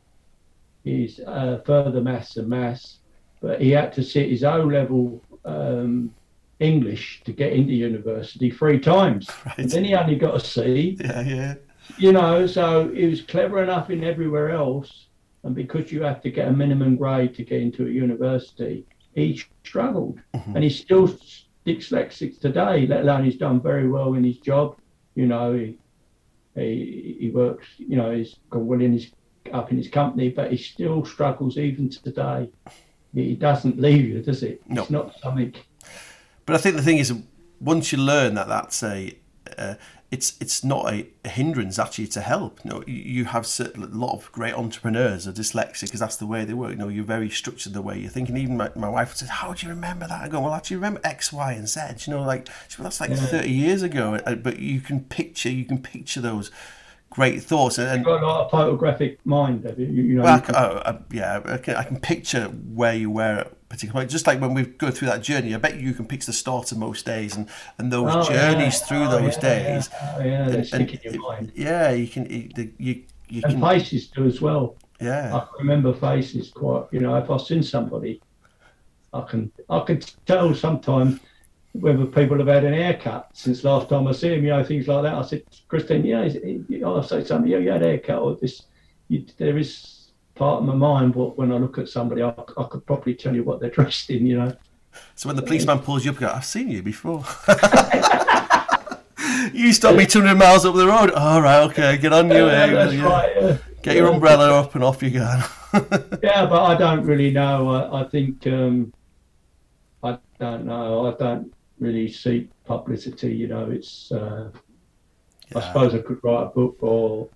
his uh, further maths and maths, but he had to sit his O level um, English to get into university three times. Right. And then he only got a C Yeah, yeah. you know, so he was clever enough in everywhere else, and because you have to get a minimum grade to get into a university, he struggled, and he still dyslexic today. Let alone he's done very well in his job. You know, he he, he works. You know, he's gone well in his up in his company, but he still struggles even today. He doesn't leave you, does it? No. It's not something. But I think the thing is, once you learn that that's a, uh, it's it's not a, a hindrance. Actually, it's a help. You know, you, have a lot of great entrepreneurs are dyslexic because that's the way they work. You know, you're very structured the way you're thinking. Even my, my wife says, "How do you remember that?" I go, "Well, actually, remember X, Y, and Z." You know, like well, that's like 30 years ago. Uh, But you can picture, you can picture those great thoughts and. You've got a photographic mind, have you? You, know, well, you can, oh, uh, yeah, I can, I can picture where you were particular point. Just like when we go through that journey, I bet you can picture the start of most days and, and those Oh, yeah. journeys through Oh, those yeah, days. Yeah, oh, yeah they And- stick and in your mind. Yeah, you can, you, you, you And can, faces do as well. Yeah, I remember faces quite. You know, if I've seen somebody, I can I can tell sometimes whether people have had an haircut since last time I see them. You know, things like that. I said, Christine, yeah, I'll say something. Yeah, you had a haircut or this. You, there is part of my mind. But when I look at somebody, I, I could probably tell you what they're dressed in. You know. So when the policeman pulls you up, you go, I've seen you before. you stopped me 200 miles up the road. All right, okay, get on your Yeah, way. that's Yeah. right. yeah. Get your umbrella up and off you go. Yeah, but I don't really know. I, I think um, I don't know. I don't really seek publicity. You know, it's. Uh, I suppose I could write a book or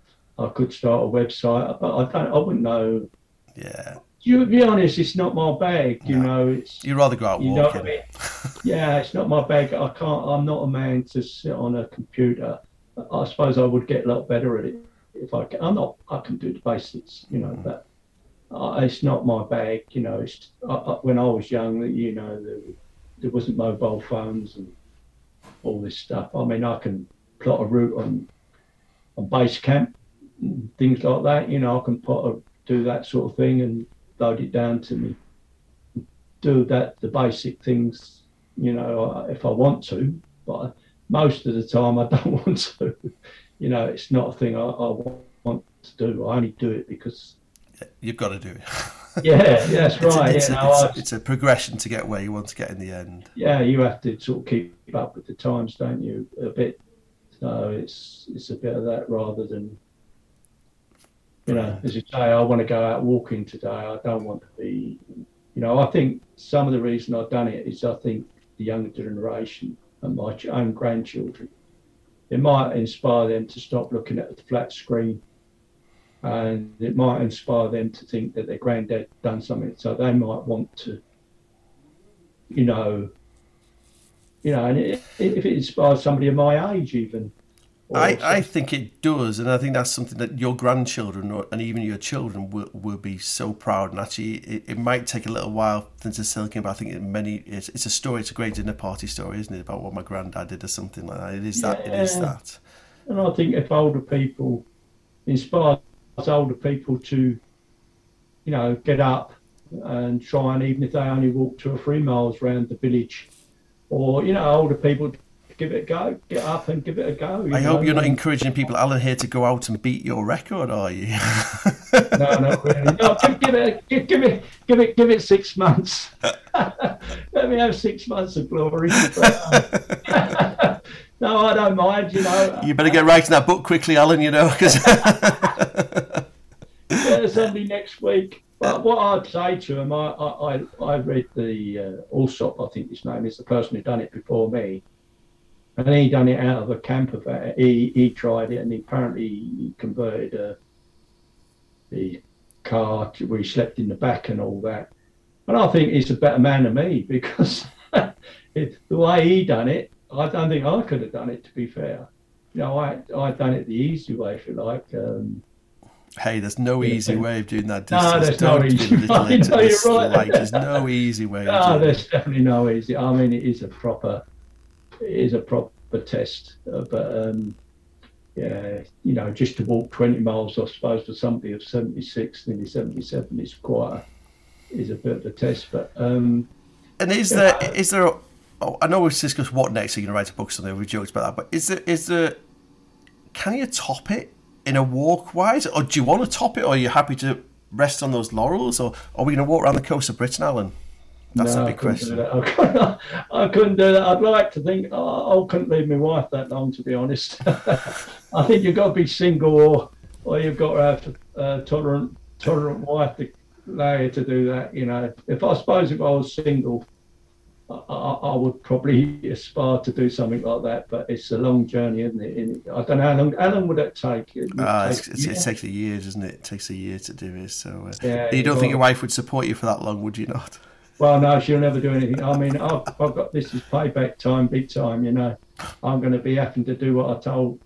I could start a website, but I don't. I wouldn't know. yeah, To be honest, it's not my bag. You No. know, it's. you'd rather go out You know what I walking. mean? Yeah, it's not my bag. I can't. I'm not a man to sit on a computer. I suppose I would get a lot better at it if I can. I'm not. I can do the basics, you know, but uh, it's not my bag. You know, it's I, I, when I was young. You know, there, there wasn't mobile phones and all this stuff. I mean, I can plot a route on on BaseCamp, and things like that. You know, I can put a, do that sort of thing and load it down to me. Do that the basic things you know, if I want to, but most of the time I don't want to. You know, it's not a thing I, I want to do. I only do it because, You've got to do it. yeah, that's It's right. It's, you a, know, it's, I- a, it's a progression to get where you want to get in the end. yeah, you have to sort of keep up with the times, don't you? A bit. So it's it's a bit of that rather than, you know, as you say, I want to go out walking today. I don't want to be, you know. I think some of the reason I've done it is I think the younger generation and my own grandchildren, it might inspire them to stop looking at the flat screen. And it might inspire them to think that their granddad done something, so they might want to, you know, you know, and it, if it inspires somebody of my age, even. I, I think it does, and I think that's something that your grandchildren or, and even your children will, will be so proud. And actually, it, it might take a little while for them to sink in, but I think it many it's, it's a story. It's a great dinner party story, isn't it? About what my granddad did or something like that. It is that. It is that. and I think if older people inspire older people to, you know, get up and try and even if they only walk two or three miles around the village, or you know, older people give it a go, get up and give it a go. I hope know, you're not encouraging people, Alan, here to go out and beat your record, are you? no, not really. No, give, give it, give, give it, give it, give it six months. Let me have six months of glory. no, I don't mind. You know, you better get writing that book quickly, Alan. You know, because yeah, somebody next week. But what I'd say to him, I, I, I- I read the uh, Allsop, I think his name is the person who done it before me, and he done it out of a camper van. He he tried it, and he apparently converted a the car to where he slept in the back and all that. And I think he's a better man than me because the way he done it, I don't think I could have done it. To be fair, you know, I I done it the easy way, if you like. Um, Hey, there's no easy way of doing that distance. No, there's Don't no easy way. No, you're right. There's no easy way. No, of doing it. there's definitely no easy. I mean, it is a proper, is a proper test. Uh, but um, yeah, you know, just to walk 20 miles, I suppose, for somebody of 76, nearly 77, is quite a, is a bit of a test. But um, And is there is there? A, oh, I know we've discussed what next. Are you going to write a book or something? We've joked about that, but is there is there? Can you top it in a walk wise, or do you want to top it, or are you happy to rest on those laurels, or are we going to walk around the coast of Britain, Alan? That's no, a big question. I couldn't, I couldn't do that. I'd like to think oh, I couldn't leave my wife that long, to be honest. I think you've got to be single, or or you've got to have a tolerant tolerant wife to allow you to do that. You know, if I suppose if I was single, I, I, would probably aspire to do something like that. But it's a long journey, isn't it? And I don't know how long. How long would that take? It Ah, take it's, it's, it takes a year, doesn't it? It takes a year to do it. So uh, Yeah, you don't think your wife would support you for that long, would you not? Well, no, she'll never do anything. I mean, I've, I've got this is payback time, big time. You know, I'm going to be having to do what I told,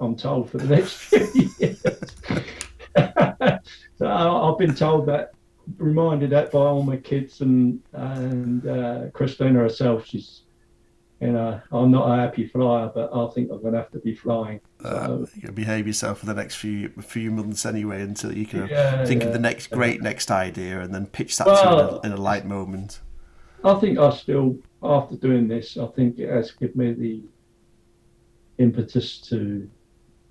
I'm told for the next few years. so I've been told that, reminded that by all my kids and and uh, Christina herself. She's, you know, I'm not a happy flyer, but I think I'm going to have to be flying. Uh, So, can behave yourself for the next few few months anyway, until you can Yeah, think of the next great next idea, and then pitch that Well- to in a, in a light moment. I think I still, after doing this, I think it has given me the impetus to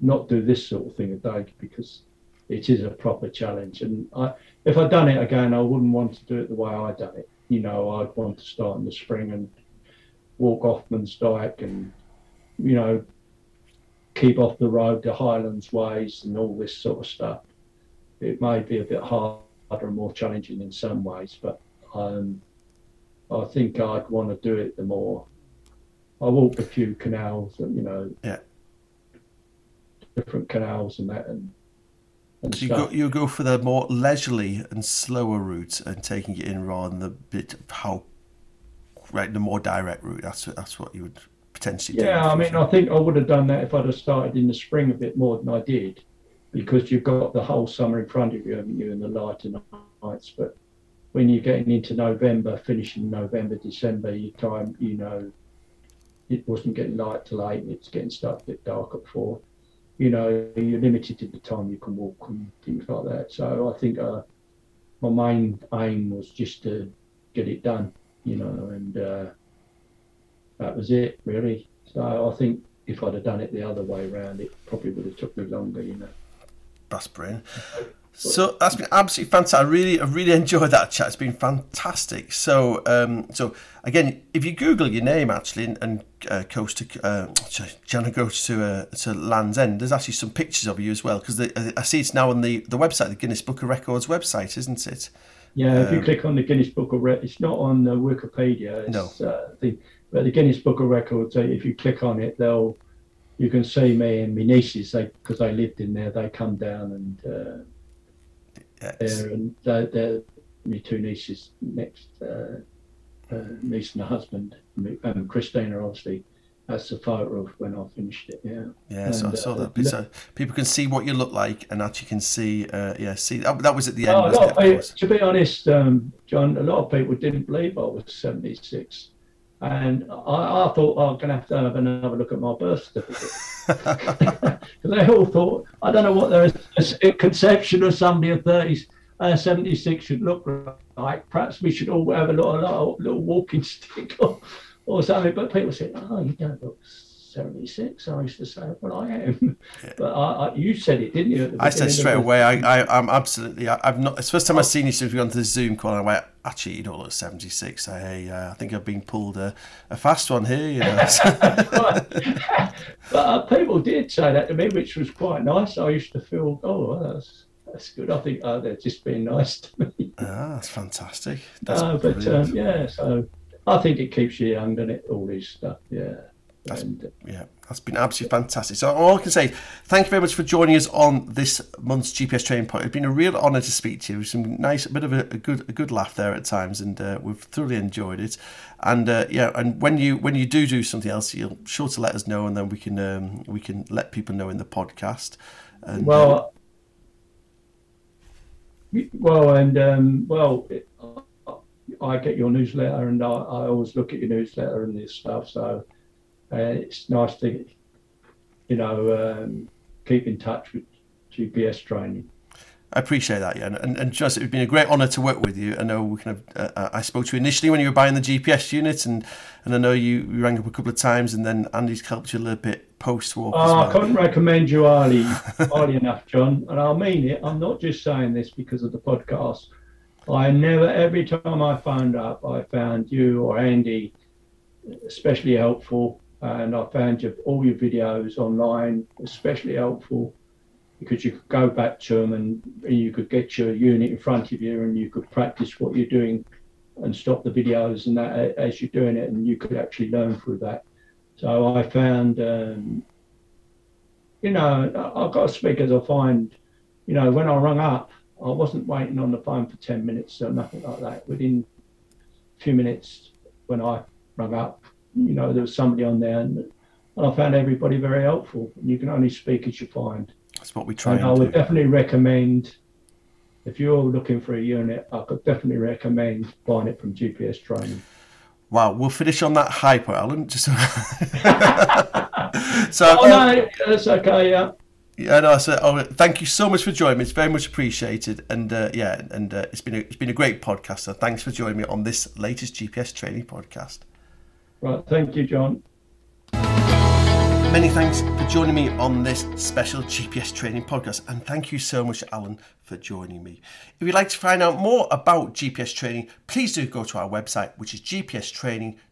not do this sort of thing a day because it is a proper challenge. And I, if I'd done it again, I wouldn't want to do it the way I done it. You know, I'd want to start in the spring and walk Offa's Dyke and, you know, keep off the road, to Highlands ways, and all this sort of stuff. It may be a bit harder and more challenging in some ways, but um, I think I'd want to do it the more. I walked a few canals, and you know, Yeah. different canals and that, and and So you go you go for the more leisurely and slower route and taking it in rather than the bit of how right the more direct route. That's that's what you would potentially do. Yeah, I mean, I think I would have done that if I'd have started in the spring a bit more than I did, because you've got the whole summer in front of you, haven't you, and the light and nights. But when you're getting into November, finishing November, December, you time, you know, it wasn't getting light till eight, it's getting starting to get dark at four. You know, you're limited to the time you can walk and things like that. So I think uh, my main aim was just to get it done, you know, and uh, that was it really. So I think if I'd have done it the other way around, it probably would have took me longer, you know. That's brilliant. So that's been absolutely fantastic. I really, I really enjoyed that chat. It's been fantastic. So, um, so again, if you Google your name actually and, and uh, coast to uh, John o' Groats to uh, to Land's End, there's actually some pictures of you as well because I see it's now on the the website, the Guinness Book of Records website, isn't it? Yeah, if you Um, click on the Guinness Book of Records, it's not on the Wikipedia. It's, uh, thing, but the Guinness Book of Records, uh, if you click on it, they'll you can see me and my nieces. They because they lived in there, they come down and uh, Yes. there, and they're, they're my two nieces next, uh, uh, niece and the husband, and Christina obviously. That's the photo of when I finished it. Yeah. Yeah, so I saw uh, that. So people can see what you look like, and actually can see. Uh, yeah, see that, that was at the end. Oh, a it, of of people, to be honest, um, John, a lot of people didn't believe I was 76. And I, I thought oh, I'm going to have to have another look at my birth certificate. they all thought, I don't know what their a conception of somebody of 30, uh, 76 should look like. Perhaps we should all have a little, little, little walking stick or, or something. But people said, oh, you don't look 76. I used to say, well, I am. But I, I, you said it, didn't you? I said straight away, I, I, I'm absolutely, I, I've not, it's the first time I've seen you since we've gone to the Zoom call, and I went, actually, you don't look 76. I, uh, I think I've been pulled a, a fast one here, you know. but uh, people did say that to me, which was quite nice. I used to feel, oh, well, that's that's good. I think oh, they're just being nice to me. ah, that's fantastic. That's Uh, but um, yeah, so I think it keeps you young, doesn't it? All this stuff, yeah. That's- And, uh, Yeah, that's been absolutely fantastic. So all I can say, thank you very much for joining us on this month's GPS training point. It's been a real honour to speak to you. Some nice, a bit of a, a good, a good laugh there at times, and uh, we've thoroughly enjoyed it. And uh, yeah, and when you when you do do something else, you'll sure to let us know, and then we can um, we can let people know in the podcast. And, uh, well, Well, and um, well, it, I get your newsletter, and I, I, always look at your newsletter and this stuff. So uh, it's nice to, you know, um, keep in touch with GPS training. I appreciate that, yeah, and, and just it's been a great honour to work with you. I know we kind of uh, uh I spoke to you initially when you were buying the GPS unit, and and I know you, you rang up a couple of times, and then Andy's helped you a little bit post war. Oh, well. I couldn't recommend you highly, highly enough, John, and I mean it. I'm not just saying this because of the podcast. I never, every time I phoned up, I found you or Andy especially helpful, and I found your, all your videos online especially helpful because you could go back to them and you could get your unit in front of you and you could practice what you're doing and stop the videos and that as you're doing it and you could actually learn through that. So I found, um, you know, I've got to speak as I find, you know, when I rung up, I wasn't waiting on the phone for 10 minutes or nothing like that. Within a few minutes when I rung up, you know, there was somebody on there and, and I found everybody very helpful. And you can only speak as you find. That's what we try. And, and I would do. definitely recommend if you're looking for a unit, I could definitely recommend buying it from GPS Training. Wow, we'll finish on that point, Alan. Just so, oh, no, um, that's okay. Yeah. Yeah, no. So, oh, thank you so much for joining me. It's very much appreciated, and uh, yeah, and uh, it's been a, it's been a great podcast. So, thanks for joining me on this latest GPS training podcast. Right, thank you, John. Many thanks for joining me on this special GPS training podcast, and thank you so much, Alan, for joining me. If you'd like to find out more about GPS training, please do go to our website, which is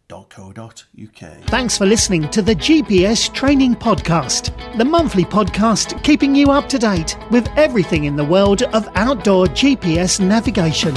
gpstraining.co.uk. Thanks for listening to the GPS Training Podcast, the monthly podcast keeping you up to date with everything in the world of outdoor GPS navigation.